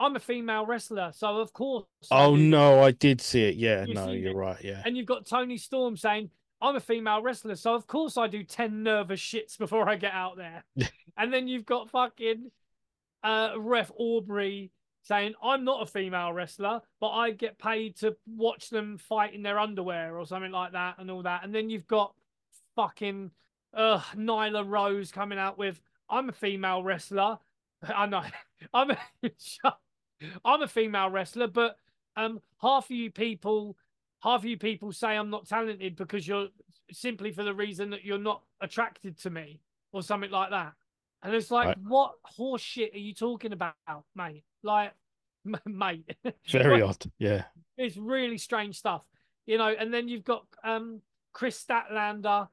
"I'm a female wrestler, so of course." Oh do no, I did see it. Yeah, You no, you're it? right. Yeah, And you've got Toni Storm saying, I'm a female wrestler, so of course I do 10 nervous shits before I get out there. [laughs] and then you've got fucking uh, Ref Aubrey saying, I'm not a female wrestler, but I get paid to watch them fight in their underwear or something like that and all that. And then you've got fucking uh, Nyla Rose coming out with, I'm a female wrestler. [laughs] I know. [laughs] I'm a, I'm a female wrestler, but um, half of you people, half of you people say I'm not talented because you're simply for the reason that you're not attracted to me or something like that. And it's like, Right. what horse shit are you talking about, mate? Like, [laughs] mate, [laughs] Very odd. Yeah. it's really strange stuff, you know. And then you've got um Kris Statlander.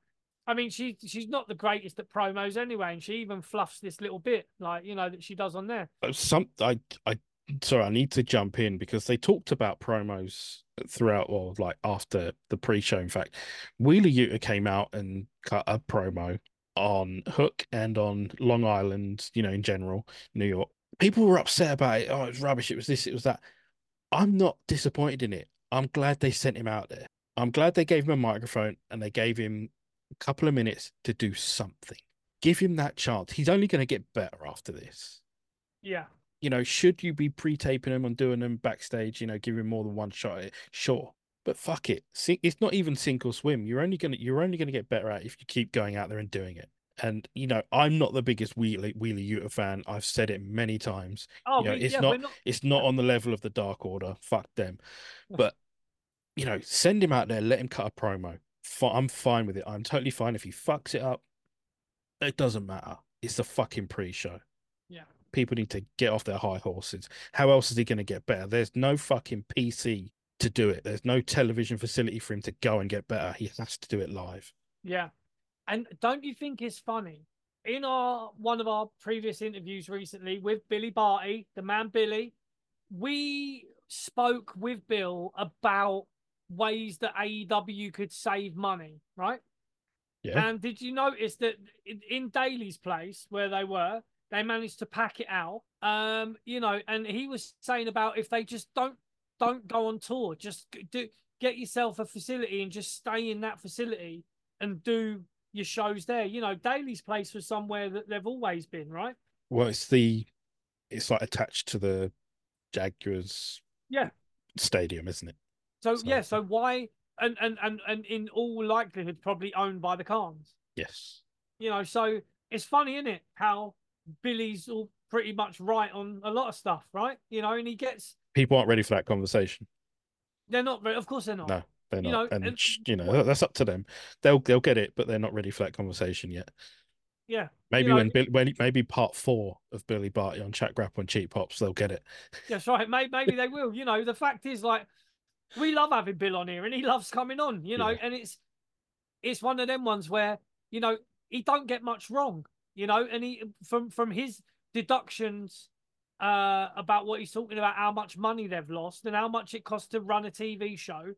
I mean, she's she's not the greatest at promos anyway, and she even fluffs this little bit, like you know, that she does on there. Some I I sorry, I need to jump in because they talked about promos throughout or like after the pre-show. In fact, Wheeler Yuta came out and cut a promo on Hook and on Long Island, you know, in general, New York. People were upset about it. Oh, it was rubbish. It was this, it was that. I'm not disappointed in it. I'm glad they sent him out there. I'm glad they gave him a microphone and they gave him a couple of minutes to do something. Give him that chance. He's only going to get better after this Yeah, you know, should you be pre-taping them and doing them backstage, you know, giving him more than one shot at it? Sure. But fuck it. See, it's not even sink or swim. You're only gonna you're only gonna get better at it if you keep going out there and doing it. And you know, I'm not the biggest Wheelie Wheelie Yuta fan. I've said it many times. Oh, You know, we- it's yeah, not- not. It's not on the level of the Dark Order. Fuck them. But you know, send him out there, let him cut a promo. I'm fine with it. I'm totally fine if he fucks it up. It doesn't matter. It's a fucking pre-show Yeah, people need to get off their high horses. How else is he going to get better? There's no fucking PC to do it. There's no television facility for him to go and get better. He has to do it live. yeah. And don't you think it's funny? In our one of our previous interviews recently with Billy Barty, the man Billy, we spoke with Bill about ways that AEW could save money, right? Yeah. And did you notice that in, in Daily's place where they were, they managed to pack it out? Um, you know, and he was saying about if they just don't don't go on tour, just do get yourself a facility and just stay in that facility and do your shows there. You know, Daily's place was somewhere that they've always been, right? Well, it's the it's like attached to the Jaguars Yeah. stadium, isn't it? So, So- yeah, so why and and and and in all likelihood probably owned by the Khans. Yes. You know, so it's funny, isn't it? How Billy's all pretty much right on a lot of stuff, right? You know, and he gets People aren't ready for that conversation. they're not of course they're not. No, they're You not. know, and, and you know, that's up to them. They'll they'll get it, but they're not ready for that conversation yet. Yeah. Maybe know- when, Bill, when maybe part four of Billy Barty on Chat Grapple and Cheap Pops, they'll get it. That's right. Maybe, maybe they will. You know, the fact is, like, we love having Bill on here, and he loves coming on. You know, Yeah. and it's it's one of them ones where you know he don't get much wrong. You know, and he from from his deductions uh about what he's talking about, how much money they've lost and how much it costs to run a TV show.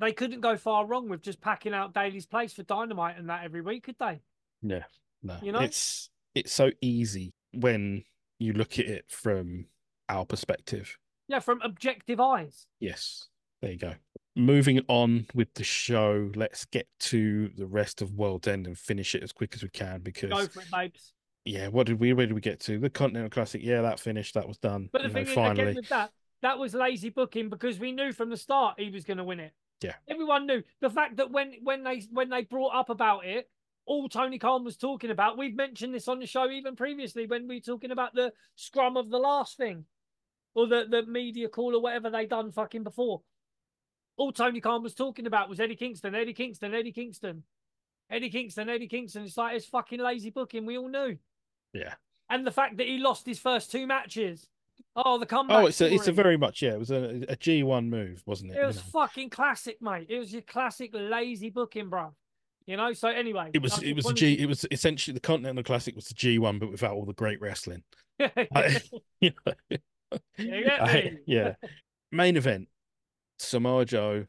They couldn't go far wrong with just packing out Daily's place for Dynamite and that every week, could they? Yeah, no, You know? it's it's so easy when you look at it from our perspective. Yeah, from objective eyes. Yes, there you go. Moving on with the show, let's get to the rest of World End and finish it as quick as we can because Go for it, babes. yeah, what did we where did we get to? The Continental Classic, yeah, that finished, that was done. But the you thing know, is, finally. again, with that, that was lazy booking because we knew from the start he was going to win it. Yeah. everyone knew the fact that when when they when they brought up about it, all Tony Khan was talking about. We've mentioned this on the show even previously when we were talking about the scrum of the last thing, or the the media call or whatever they done fucking before. All Tony Khan was talking about was Eddie Kingston, Eddie Kingston, Eddie Kingston, Eddie Kingston, Eddie Kingston. It's like it's fucking lazy booking. We all knew. Yeah. And the fact that he lost his first two matches. Oh, the comeback. Oh, it's a it's a very much yeah, it was a a G one move, wasn't it? It you was know? fucking classic, mate. It was your classic lazy booking, bro. You know. So anyway, It was it was a G. It was essentially the Continental Classic was the G one, but without all the great wrestling. [laughs] I- [laughs] you know, You I- yeah. [laughs] Main event: Samoa Joe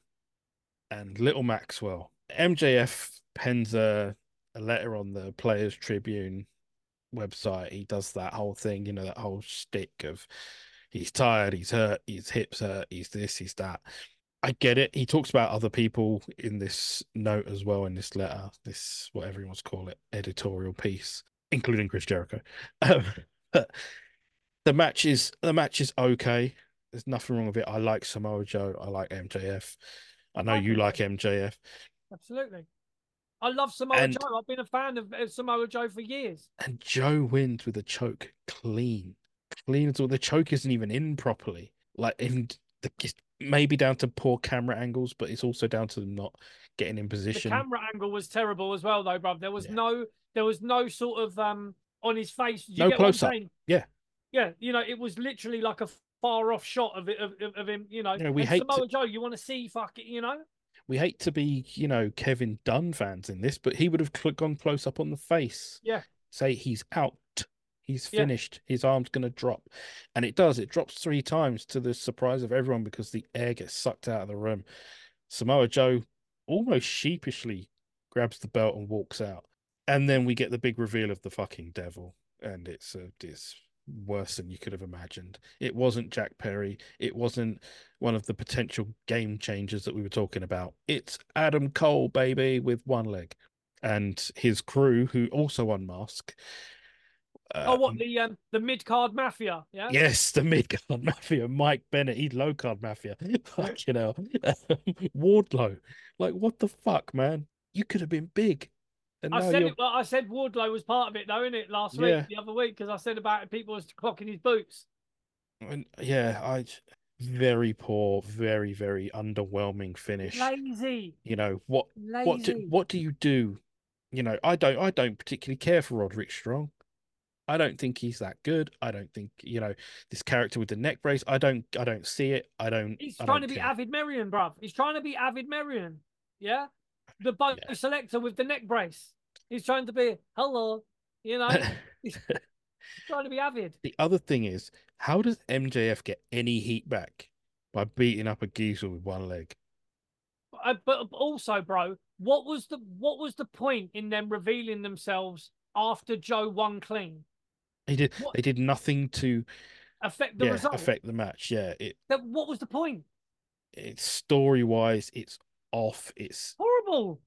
and Little Maxwell. MJF pens a, a letter on the Players Tribune website. He does that whole thing, you know, that whole stick of he's tired, he's hurt, his hips hurt, he's this, he's that. I get it. He talks about other people in this note as well in this letter, this whatever he wants to call it, editorial piece, including Chris Jericho. [laughs] Um, the match is the match is okay. There's nothing wrong with it. I like Samoa Joe. I like MJF. I know you like MJF. Absolutely. I love Samoa And- Joe. I've been a fan of, Samoa Joe for years. And Joe wins with a choke clean. clean at all. The choke isn't even in properly. Like, in the, just maybe down to poor camera angles, but it's also down to them not getting in The position. camera angle was terrible as well, though, bruv. There was Yeah. no, there was no sort of um on his face. You No get what I'm close-up. saying? Yeah. yeah. You know, it was literally like a far off shot of it of, of, him. You know, know, we and hate to- Samoa Joe. You want to see fuck it, you know? We hate to be, you know, Kevin Dunn fans in this, but he would have gone close up on the face. Yeah. Say he's out. He's Yeah. finished. His arm's going to drop. And it does. It drops three times to the surprise of everyone because the air gets sucked out of the room. Samoa Joe almost sheepishly grabs the belt and walks out. And then we get the big reveal of the fucking devil. And it's, a, it's worse than you could have imagined. It wasn't Jack Perry. It wasn't one of the potential game changers that we were talking about. It's Adam Cole, baby, with one leg. And his crew, who also unmask. oh, what um, the um the mid card mafia? Yeah. Yes, the mid card [laughs] mafia, Mike Bennett, he's low card mafia. Fuck you know. Wardlow. Like, what the fuck, man? You could have been big. And I said you're it. Well, I said Wardlow was part of it, though, innit? Last week, Yeah. the other week, because I said about people was clocking his boots. and yeah, I very poor, very, very underwhelming finish. Lazy, You know, what lazy. what do, what do you do? You know, I don't I don't particularly care for Roderick Strong. I don't think he's that good. I don't think, you know, this character with the neck brace, I don't I don't see it. I don't He's I trying don't to be care. Avid Merrion, bruv. He's trying to be Avid Merrion. Yeah. The bow Yeah. selector with the neck brace. He's trying to be hello. You know, [laughs] he's trying to be Avid. The other thing is, how does MJF get any heat back by beating up a geezer with one leg? Uh, but also, bro, what was the what was the point in them revealing themselves after Joe won clean? He did. What- They did nothing to Affect the yeah result. affect the match. Yeah, it what was the point? it's story wise, it's off. It's Horrible.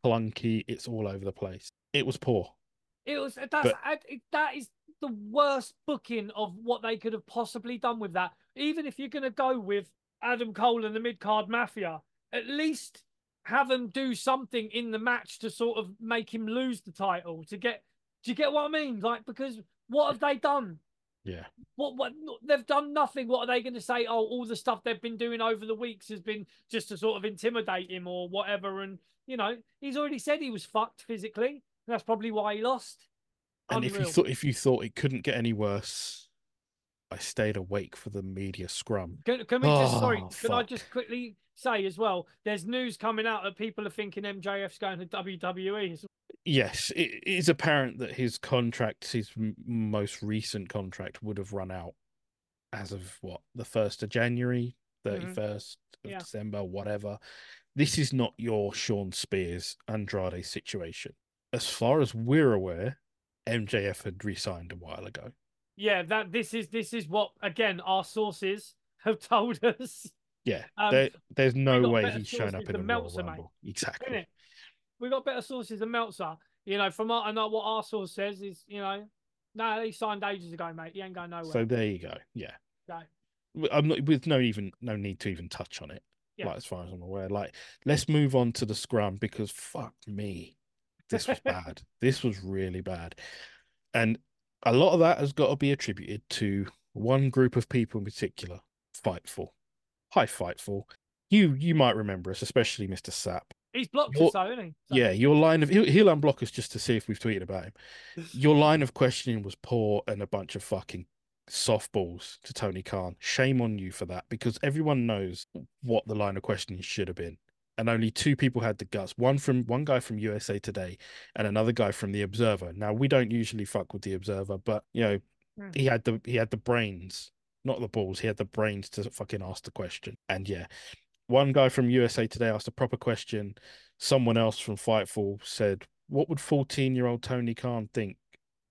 Clunky. It's all over the place. It was poor. It was uh, that's But- I- that is the worst booking of what they could have possibly done with that. Even if you're going to go with Adam Cole and the mid card mafia, at least have them do something in the match to sort of make him lose the title. To get, do you get what I mean? Like because what have they done? Yeah. What what they've done nothing. What are they going to say? Oh, all the stuff they've been doing over the weeks has been just to sort of intimidate him or whatever. And you know, he's already said he was fucked physically. That's probably why he lost. And if you thought if you thought it couldn't get any worse, I stayed awake for the media scrum. Can, can we just sorry? Oh, Can I just quickly say as well? There's news coming out that people are thinking MJF's going to WWE. Yes, it is apparent that his contract, his most recent contract, would have run out as of what the first of January, thirty Mhm. of Yeah. December, whatever. This is not your Shawn Spears Andrade situation. As far as we're aware, MJF had re-signed a while ago. Yeah, that this is this is what again our sources have [laughs] told us. Yeah, Um, there, there's no way he's shown up in a Meltzer, mate. Exactly. We got better sources than Meltzer. You know, from our, I know what our source says is, you know, no, he signed ages ago, mate. He ain't going nowhere. So there you go. Yeah. So, I'm not with no even no need to even touch on it. Yeah. Like as far as I'm aware. Like let's move on to the scrum because fuck me. This was [laughs] bad. this was really bad. And a lot of that has got to be attributed to one group of people in particular, Fightful. Hi Fightful. You you might remember us, especially Mr. Sapp. he's blocked Your- us, though, isn't he? So- Yeah, your line of he'll, he'll unblock us just to see if we've tweeted about him. [laughs] Your line of questioning was poor and a bunch of fucking softballs to Tony Khan. Shame on you for that because everyone knows what the line of questioning should have been. And only two people had the guts. One from one guy from USA Today and another guy from the Observer. Now we don't usually fuck with the Observer, but you know, Hmm. he had the he had the brains, not the balls, he had the brains to fucking ask the question. And yeah, one guy from USA Today asked a proper question. Someone else from Fightful said, What would 14 year old Tony Khan think,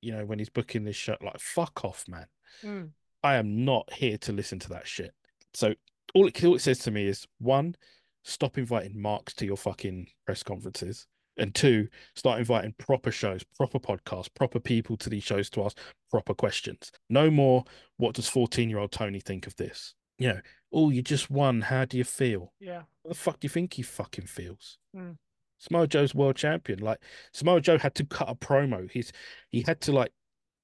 you know, when he's booking this show? Like, fuck off, man. Mm. I am not here to listen to that shit. So all it, all it says to me is one, stop inviting marks to your fucking press conferences. And two, start inviting proper shows, proper podcasts, proper people to these shows to ask proper questions. No more, what does 14 year old Tony think of this? You know, oh, you just won. How do you feel? Yeah. What the fuck do you think he fucking feels? Mm. Samoa Joe's world champion. Like Samoa Joe had to cut a promo. He's he had to like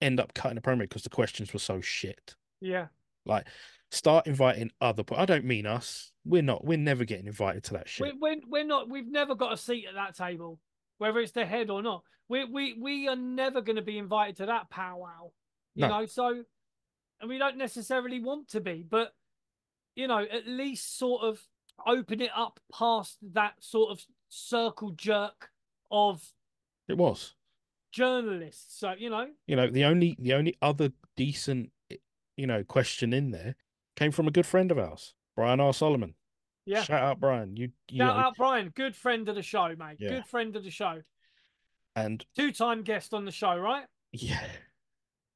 end up cutting a promo because the questions were so shit. Yeah. Like, start inviting other. People. I don't mean us. We're not. We're never getting invited to that shit. We're, we're, we're not. We've never got a seat at that table, whether it's the head or not. We we we are never going to be invited to that powwow. You No. know, so and we don't necessarily want to be, but you know, at least sort of open it up past that sort of circle jerk of It was. journalists. So you know, You know, the only the only other decent, you know, question in there came from a good friend of ours, Brian R. Solomon. yeah. Shout out, Brian. You, you Shout know, out Brian, good friend of the show, mate. Yeah. Good friend of the show. and Two time guest on the show, right? yeah,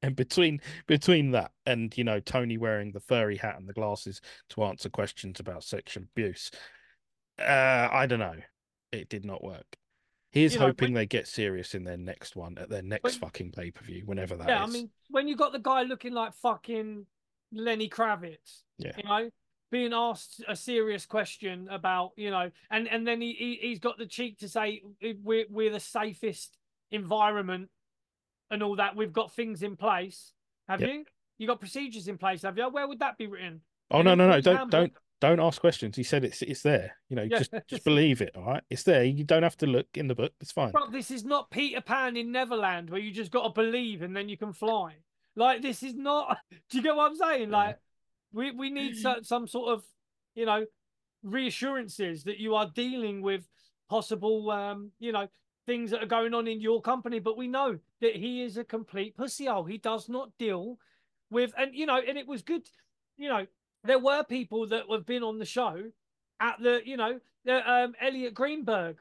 and between between that and you know Tony wearing the furry hat and the glasses to answer questions about sexual abuse, uh, I don't know. It did not work. You know, hoping when- they get serious in their next one at their next When- fucking pay per view, whenever that is. yeah, I mean, when you got the guy looking like fucking Lenny Kravitz, Yeah. you know, being asked a serious question about, you know, and and then he, he he's got the cheek to say we're we're the safest environment and all that. We've got things in place. Have Yep. you? You got procedures in place, have you? Where would that be written? oh no, no, no! Don't don't don't ask questions. He said it's it's there. You know, Yeah. just [laughs] just believe it. All right, it's there. You don't have to look in the book. It's fine. Bro, this is not Peter Pan in Neverland where you just got to believe and then you can fly. Like this is not. [laughs] Do you get what I'm saying? Yeah. Like we we need some, some sort of you know reassurances that you are dealing with possible um you know things that are going on in your company. But we know that he is a complete pussy hole. He does not deal with and you know and it was good. You know there were people that have been on the show at the you know the, um Elliot Greenberg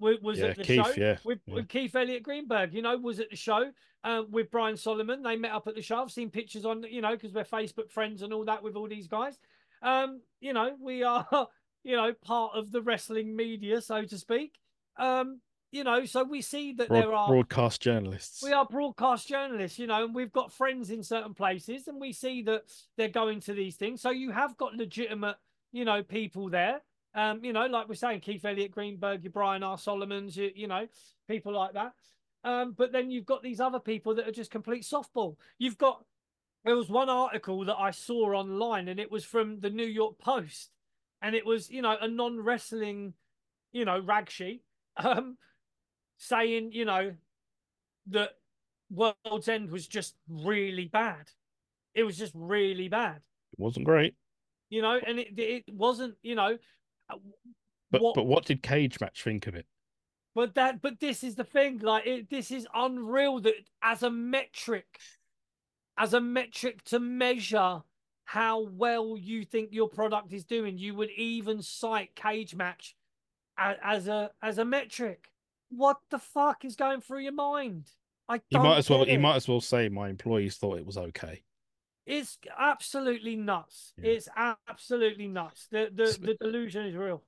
was, was Yeah, at the Keith, show yeah, with, yeah. with Keith Elliott Greenberg, you know, was at the show uh, with Brian Solomon. They met up at the show. I've seen pictures on, you know, because we're Facebook friends and all that with all these guys. Um, you know, we are, [laughs] you know, part of the wrestling media, so to speak. Um, you know, so we see that Broad- there are broadcast journalists. we are broadcast journalists, you know, and we've got friends in certain places, and we see that they're going to these things. So you have got legitimate, you know, people there. Um, you know, like we're saying, Keith Elliott Greenberg, your Brian R. Solomons, you, you know, people like that. Um, but then you've got these other people that are just complete softball. You've got there was one article that I saw online, and it was from the New York Post, and it was, you know, a non-wrestling, you know, rag sheet, [laughs] um, saying, you know, that World's End was just really bad. It was just really bad, It wasn't great. you know, and it it wasn't, you know, uh, But what, but what did Cagematch think of it? but that but this is the thing, like it, this is unreal that as a metric, as a metric to measure how well you think your product is doing, you would even cite Cagematch as, as a as a metric. What the fuck is going through your mind? I He might as well he might as well say my employees thought it was okay. It's absolutely nuts. Yeah. It's absolutely nuts. The the, the delusion is real.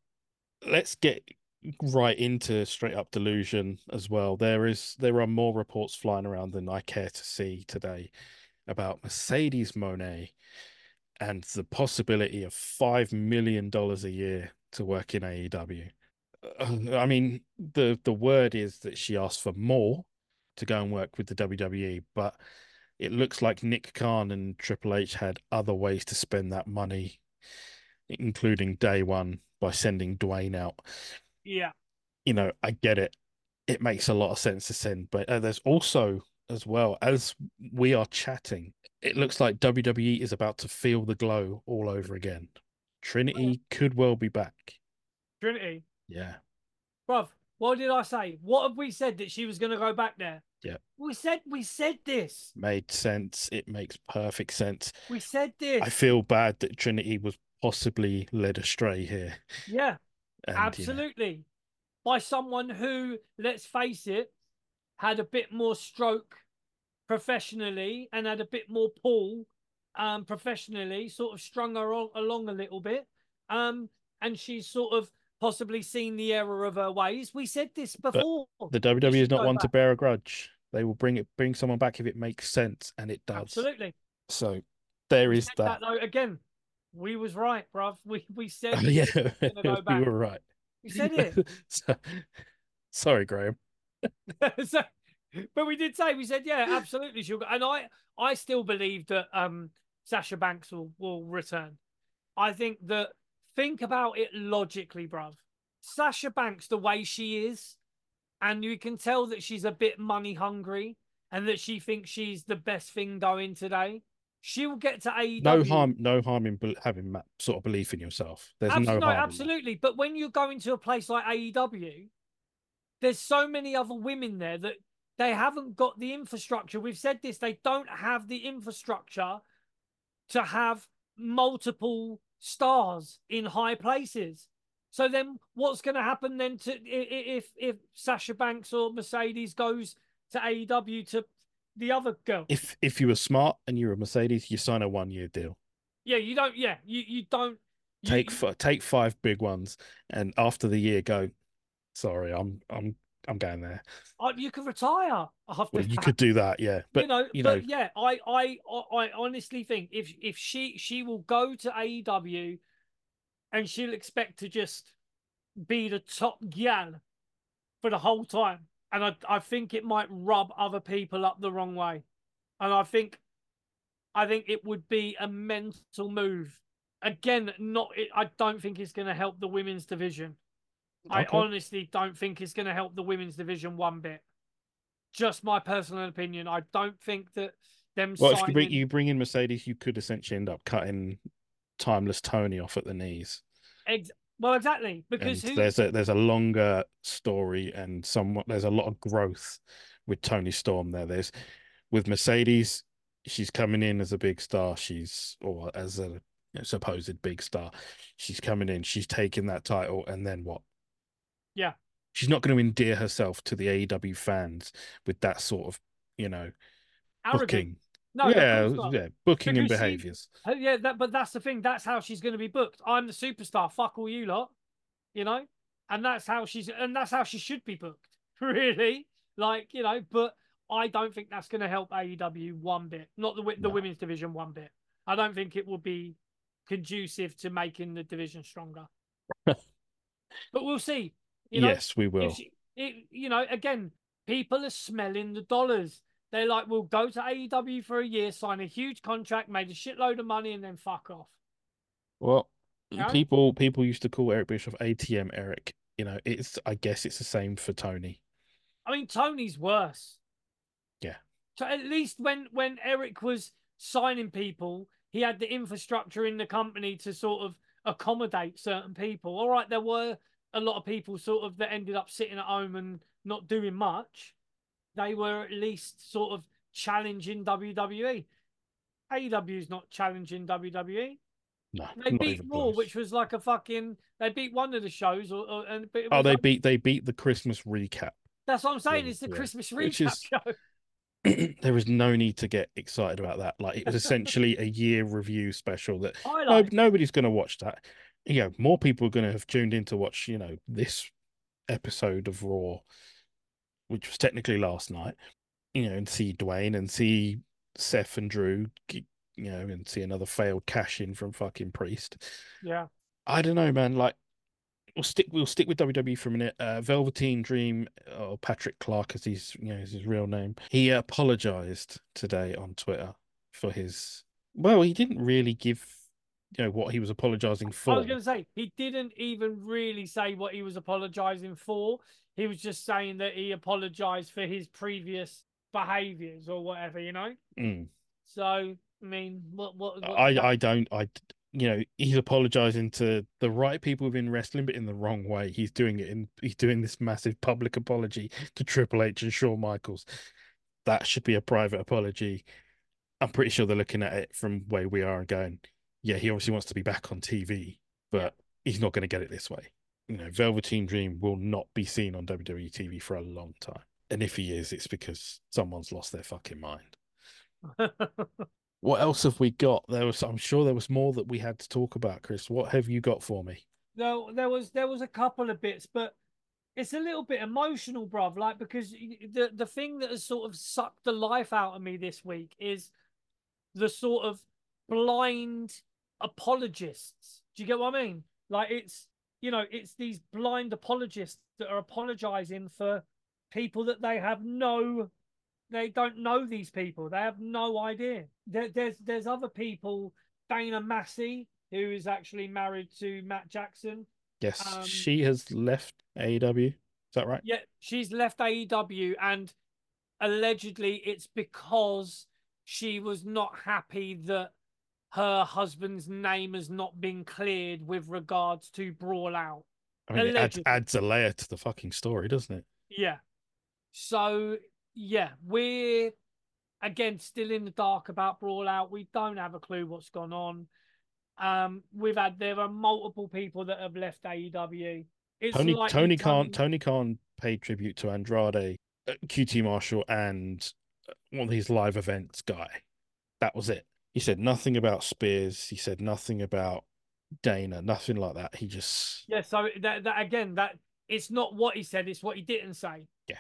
Let's get right into straight up delusion as well. There is there are more reports flying around than I care to see today about Mercedes Moné and the possibility of five million dollars a year to work in AEW. [sighs] I mean, the the word is that she asked for more to go and work with the WWE, but it looks like Nick Khan and Triple H had other ways to spend that money, including day one by sending Dwayne out. Yeah. You know, I get it. It makes a lot of sense to send, but uh, there's also, as well as we are chatting, it looks like WWE is about to feel the glow all over again. Trinity could well be back. Trinity. Yeah. Bruv, what did I say? What have we said that she was gonna go back there? Yeah. We said we said this. Made sense. It makes perfect sense. We said this. I feel bad that Trinity was possibly led astray here. yeah, And, you know, absolutely. By someone who, let's face it, had a bit more stroke professionally and had a bit more pull um professionally, sort of strung her along a little bit. Um, and she's sort of possibly seen the error of her ways. We said this before. the WWE is not one to bear a grudge. They will bring it, bring someone back if it makes sense, and it does. Absolutely. So there is said that. though again. We was right, bruv. We we said Oh, [laughs] yeah, go [laughs] we were right. we said it. [laughs] So- sorry, Graham. so, but we did say we said yeah, absolutely. She'll go. And I I still believe that um Sasha Banks will, will return. I think that think about it logically, bruv. Sasha Banks, the way she is, and you can tell that she's a bit money hungry and that she thinks she's the best thing going today. She will get to AEW. No harm, no harm in having that sort of belief in yourself. There's Abs- no, no, harm. absolutely. But when you go into a place like AEW, there's so many other women there that they haven't got the infrastructure. We've said this, they don't have the infrastructure to have multiple stars in high places. So then what's going to happen then to if if Sasha Banks or Mercedes goes to AEW to the other girl? If if you were smart and you were a Mercedes, you sign a one year deal. Yeah, you don't yeah, you you don't you- Take f- take five big ones, and after the year, go. Sorry, I'm I'm I'm going there. you could retire after Well, you could do that, yeah. But you know, you but know- yeah, I, I, I honestly think if if she she will go to AEW, and she'll expect to just be the top gal for the whole time, and I I think it might rub other people up the wrong way, and I think, I think it would be a mental move. Again, not it, I don't think it's going to help the women's division. I Okay. honestly don't think it's going to help the women's division one bit. Just my personal opinion. I don't think that them well, you signing. bring you bring in Mercedes, you could essentially end up cutting timeless Tony off at the knees. Ex- well, exactly because who? there's a there's a longer story and somewhat there's a lot of growth with Toni Storm there. There's with Mercedes, she's coming in as a big star. She's or as a supposed big star. She's coming in. She's taking that title, and then what? Yeah. she's not going to endear herself to the AEW fans with that sort of you know arrogant. booking. No, yeah, yeah, booking and Because she- behaviors. Uh, Yeah, that, but that's the thing. That's how she's going to be booked. I'm the superstar. Fuck all you lot, you know. And that's how she's, and that's how she should be booked. [laughs] Really, like you know. But I don't think that's going to help AEW one bit. Not the the No. women's division one bit. I don't think it will be conducive to making the division stronger. [laughs] but we'll see. You know, yes, we will. she, it, you know, again, people are smelling the dollars. They're like, we'll go to AEW for a year, sign a huge contract, made a shitload of money, and then fuck off. Well, know? people people used to call Eric Bischoff ATM Eric. You know, it's I guess it's the same for Tony. I mean, Tony's worse. Yeah. So at least when when Eric was signing people, he had the infrastructure in the company to sort of accommodate certain people. All right, there were a lot of people sort of that ended up sitting at home and not doing much. They were at least sort of challenging WWE. AEW's not challenging WWE. No, They beat Raw, close. which was like a fucking. They beat one of the shows, or, or and oh, they like- beat they beat the Christmas recap. That's what I'm saying. Yeah, It's the yeah. Christmas Which recap is- [laughs] show. [clears throat] there is no need to get excited about that. Like it was essentially a [laughs] year review special that no, nobody's going to watch that. You know, more people are going to have tuned in to watch. You know, this episode of Raw, which was technically last night. You know, and see Dwayne and see Seth and Drew. You know, and see another failed cash in from fucking Priest. Yeah. I don't know, man. Like, we'll stick. We'll stick with WWE for a minute. Uh, Velveteen Dream, or Patrick Clark, as he's you know is his real name. He apologized today on Twitter for his. Well, he didn't really give, you know, what he was apologizing for. I was going to say he didn't even really say what he was apologizing for. He was just saying that he apologized for his previous behaviors or whatever, you know. Mm. So I mean, what what? what I I don't I you know he's apologizing to the right people within wrestling, but in the wrong way. He's doing it in he's doing this massive public apology to Triple H and Shawn Michaels. That should be a private apology. I'm pretty sure they're looking at it from where we are and going, yeah, he obviously wants to be back on TV, but he's not going to get it this way. You know, Velveteen Dream will not be seen on WWE TV for a long time. And if he is, it's because someone's lost their fucking mind. [laughs] What else have we got? There was, I'm sure there was more that we had to talk about, Chris. What have you got for me? No, there was there was a couple of bits, but it's a little bit emotional, bruv. Like because the the thing that has sort of sucked the life out of me this week is the sort of blind apologists. Do you get what I mean? Like it's you know it's these blind apologists that are apologizing for people that they have no they don't know these people. They have no idea. There, there's there's other people. Dana Massey, who is actually married to Matt Jackson. Yes, Um, she has left AEW. Is that right? Yeah, she's left AEW, and allegedly it's because she was not happy that her husband's name has not been cleared with regards to Brawl Out. I mean, it adds, adds a layer to the fucking story, doesn't it? Yeah. So yeah, we're again still in the dark about Brawl Out. We don't have a clue what's gone on. Um, we've had there are multiple people that have left AEW. It's Tony likely Tony Khan Tony Khan paid tribute to Andrade, uh, QT Marshall, and uh, one of these live events guy. That was it. He said nothing about Spears. He said nothing about Dana. Nothing like that. He just Yeah, so that, that again, that it's not what he said, it's what he didn't say. Yeah.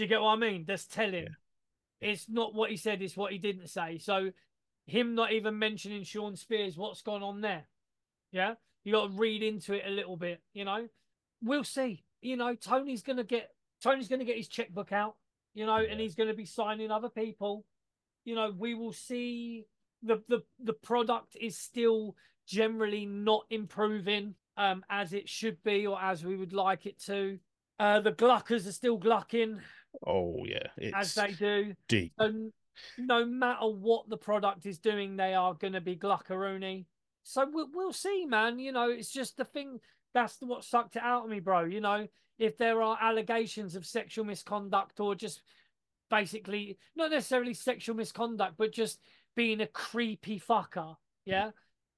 Do you get what I mean? That's telling. Yeah. It's not what he said, it's what he didn't say. So him not even mentioning Shawn Spears, what's gone on there? Yeah. You got to read into it a little bit, you know. We'll see. You know, Tony's gonna get Tony's gonna get his checkbook out, you know, and he's gonna be signing other people. You know, we will see the the the product is still generally not improving um as it should be or as we would like it to. Uh the gluckers are still glucking oh yeah, as they do. deep. And no matter what the product is doing, they are going to be gluckaroony. So we'll, we'll see, man. You know, it's just the thing. That's what sucked it out of me, bro. You know, if there are allegations of sexual misconduct or just basically not necessarily sexual misconduct, but just being a creepy fucker, yeah,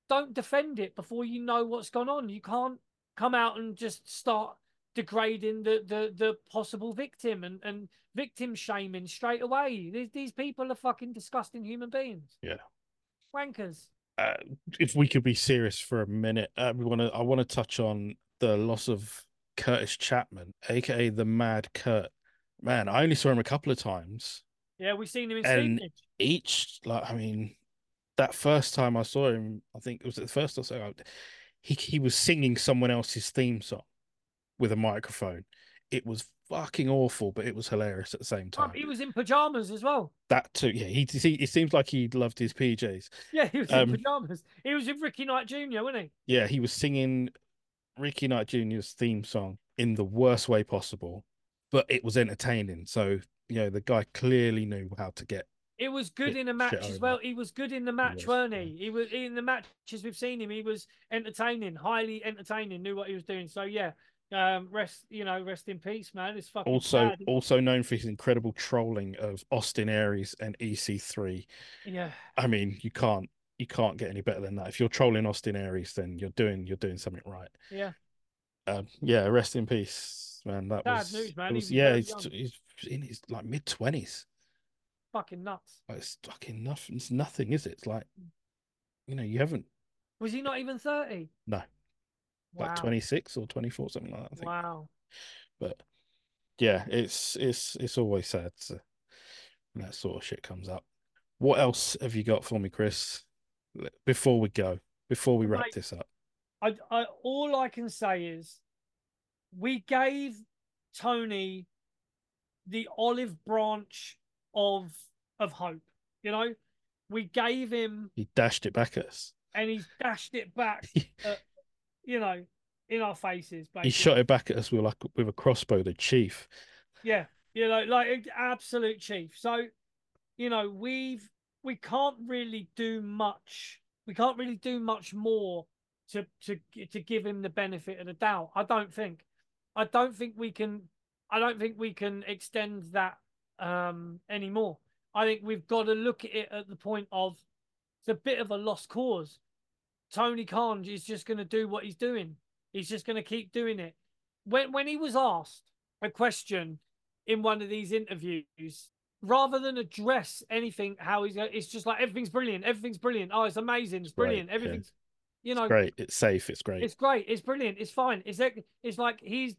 don't defend it before you know what's gone on. You can't come out and just start degrading the the the possible victim and and victim shaming straight away. These these people are fucking disgusting human beings. Yeah. Wankers. uh, if we could be serious for a minute, uh, we want to. I want to touch on the loss of Curtis Chapman, aka the Mad Kurt. Man, I only saw him a couple of times. Yeah, we've seen him in And- Stevenage. Each, like, I mean, that first time I saw him, I think it was the first or so. He he was singing someone else's theme song with a microphone. It was fucking awful, but it was hilarious at the same time. he was in pajamas as well. That too, yeah. He, he it seems like he loved his PJs. Yeah, he was Um, in pajamas. He was with Ricky Knight Jr., wasn't he? Yeah, he was singing Ricky Knight Jr.'s theme song in the worst way possible, but it was entertaining. So, you know, the guy clearly knew how to get. It was good in a match as well. He was good in the match, was, weren't yeah. he? He was in the matches we've seen him. He was entertaining, highly entertaining. Knew what he was doing. So yeah, um, rest you know, rest in peace, man. It's fucking Also, sad. also known for his incredible trolling of Austin Aries and EC3. yeah. I mean, you can't you can't get any better than that. If you're trolling Austin Aries, then you're doing you're doing something right. Yeah. Um, yeah, rest in peace, man. That Sad was news, man. He was- yeah, he's, he's in his like mid twenties. Fucking nuts. Like, it's fucking nothing. It's nothing, is it? It's like, you know, you haven't Was he not even 30? No. Wow. like 26 or 24, something like that. I think. Wow. But yeah, it's it's it's always sad to, when that sort of shit comes up. What else have you got for me, Chris? Before we go, before we wrap this up, I, I all I can say is we gave Tony the olive branch of of hope. You know, we gave him he dashed it back at us. and he's dashed it back, [laughs] you know, in our faces. Basically. He shot it back at us with like with a crossbow, the chief. Yeah, you know, like absolute chief. So, you know, we've we can't really do much. We can't really do much more to to to give him the benefit of the doubt. I don't think. I don't think we can. I don't think we can extend that um anymore. I think we've got to look at it at the point of it's a bit of a lost cause. Tony Khan is just going to do what he's doing. He's just going to keep doing it. When when he was asked a question in one of these interviews, rather than address anything, how he's it's just like everything's brilliant, everything's brilliant. Oh, it's amazing, it's brilliant, yeah. everything's you know, Great, it's safe, it's great. it's great, it's brilliant, it's fine. It's like it's like he's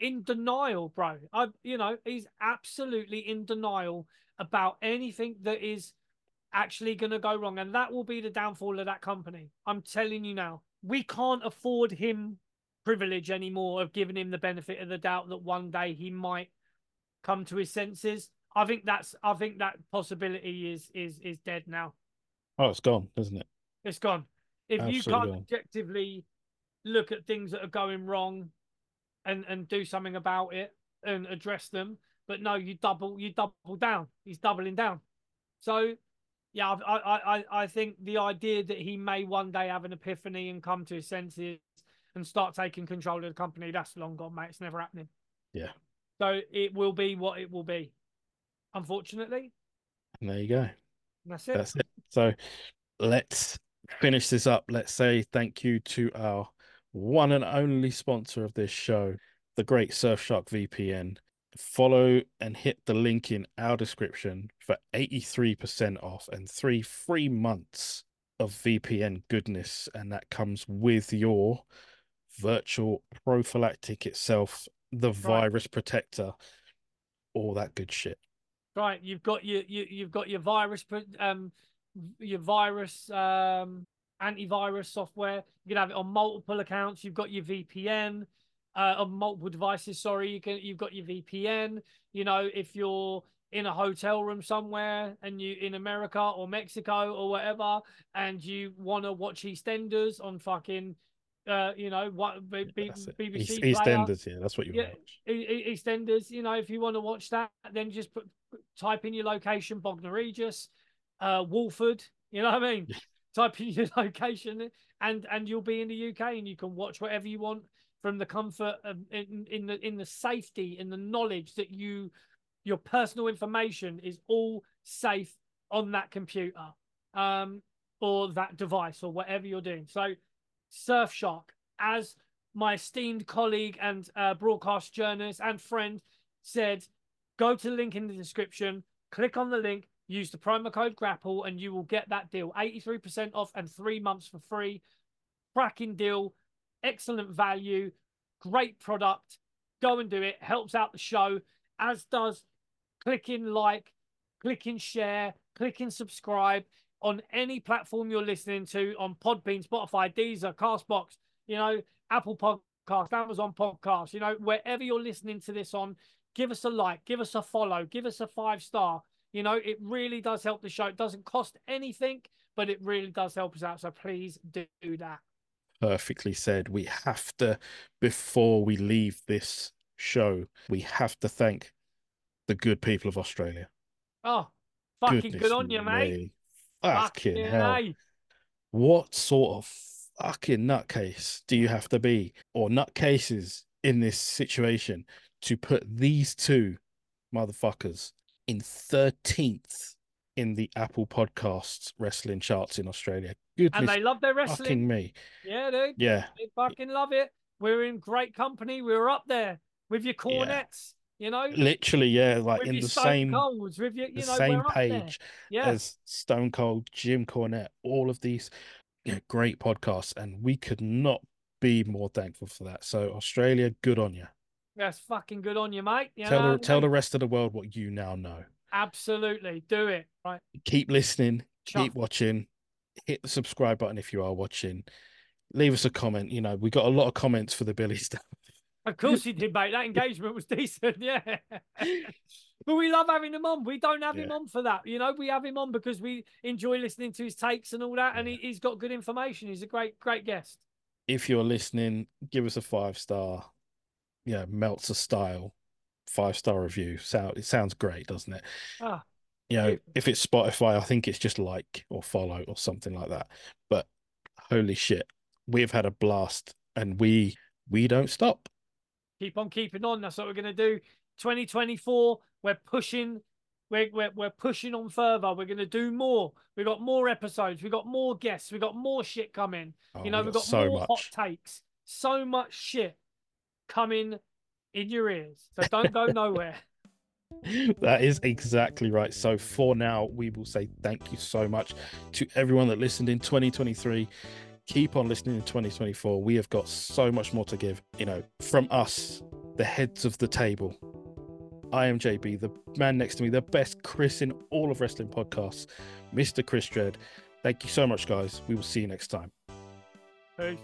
in denial, bro. I you know, he's absolutely in denial about anything that is actually going to go wrong and that will be the downfall of that company. I'm telling you now. We can't afford him privilege anymore of giving him the benefit of the doubt that one day he might come to his senses. I think that's I think that possibility is is is dead now. Oh, it's gone, isn't it? It's gone. If you can't gone. objectively look at things that are going wrong and and do something about it and address them, but no, you double you double down. He's doubling down. So yeah, I I I, I think the idea that he may one day have an epiphany and come to his senses and start taking control of the company, that's long gone, mate. It's never happening. Yeah. So it will be what it will be. Unfortunately. And there you go. That's it. That's it. So let's finish this up. Let's say thank you to our one and only sponsor of this show, the great Surfshark VPN. Follow and hit the link in our description for 83% off and three free months of VPN goodness. And that comes with your virtual prophylactic itself, the virus protector, all that good shit. Right, you've got your you you've got your virus um your virus um antivirus software. You can have it on multiple accounts. You've got your VPN uh, on multiple devices. Sorry, you can you've got your VPN. You know, if you're in a hotel room somewhere and you in America or Mexico or whatever, and you want to watch EastEnders on fucking uh you know what B- That's. BBC East, EastEnders, yeah, that's what you Yeah. want. E- EastEnders, you know, if you want to watch that, then just put type in your location, Bognor Regis, uh, Walford. You know what I mean? type in your [laughs] location, and and you'll be in the UK, and you can watch whatever you want from the comfort of in, in the in the safety in the knowledge that you your personal information is all safe on that computer um or that device or whatever you're doing. So surfshark as my esteemed colleague and uh, broadcast journalist and friend said go to the link in the description click on the link use the promo code grapple and you will get that deal. 83% off and three months for free. Cracking deal excellent value. Great product. Go and do it. Helps out the show as does clicking like clicking share clicking subscribe on any platform you're listening to on podbean spotify deezer castbox you know apple podcast amazon podcast you know wherever you're listening to this on give us a like give us a follow give us a five star. You know it really does help the show. It doesn't cost anything but it really does help us out. So please do that perfectly said. We have to, before we leave this show, we have to thank the good people of Australia. oh fucking Goodness good on you mate me. Fucking Fucking hell. What sort of fucking nutcase do you have to be, or nutcases in this situation, to put these two motherfuckers in 13th in the Apple Podcasts wrestling charts in Australia? Good and Goodness they love their wrestling fucking me. yeah dude Yeah. They fucking love it. We're in great company. We're up there with your Yeah. Cornettes, you know, Literally, yeah, like with in the Stone same Colds, with your, you the know, same we're up there. page Yeah, as Stone Cold, Jim Cornette, all of these you know, great podcasts, and we could not be more thankful for that. So Australia, good on you. that's fucking good on you, mate. You tell know the tell the rest of the world what you now know. Absolutely do it. Right, Keep listening, Chuff. keep watching. Hit the subscribe button if you are watching. Leave us a comment. You know, we got a lot of comments for the Billy [laughs] stuff. Of course you did, mate. That engagement was [laughs] decent. Yeah. [laughs] but we love having him on. We don't have him on for that. You know, we have him on because we enjoy listening to his takes and all that. And Yeah. he, he's got good information. He's a great, great guest. If you're listening, give us a five star, Yeah, know, Meltzer style five star review. Sound it sounds great, doesn't it? Ah, you know, if it's Spotify, I think it's just like or follow or something like that. But holy shit, we've had a blast and we we don't stop. keep on keeping on. That's what we're gonna do. 2024, we're pushing, we're we're, we're pushing on further. We're gonna do more. We've got more episodes. We've got more guests. We've got more shit coming. Oh, you know, we we've got so more hot much. takes. So much shit coming in your ears. So don't go nowhere. [laughs] That is exactly right. So for now, we will say thank you so much to everyone that listened in 2023. Keep on listening in 2024. We have got so much more to give, you know, from us, the heads of the table. I am JB, the man next to me, the best Chris in all of wrestling podcasts, Mr. Chris Dredd. Thank you so much, guys. We will see you next time. Peace.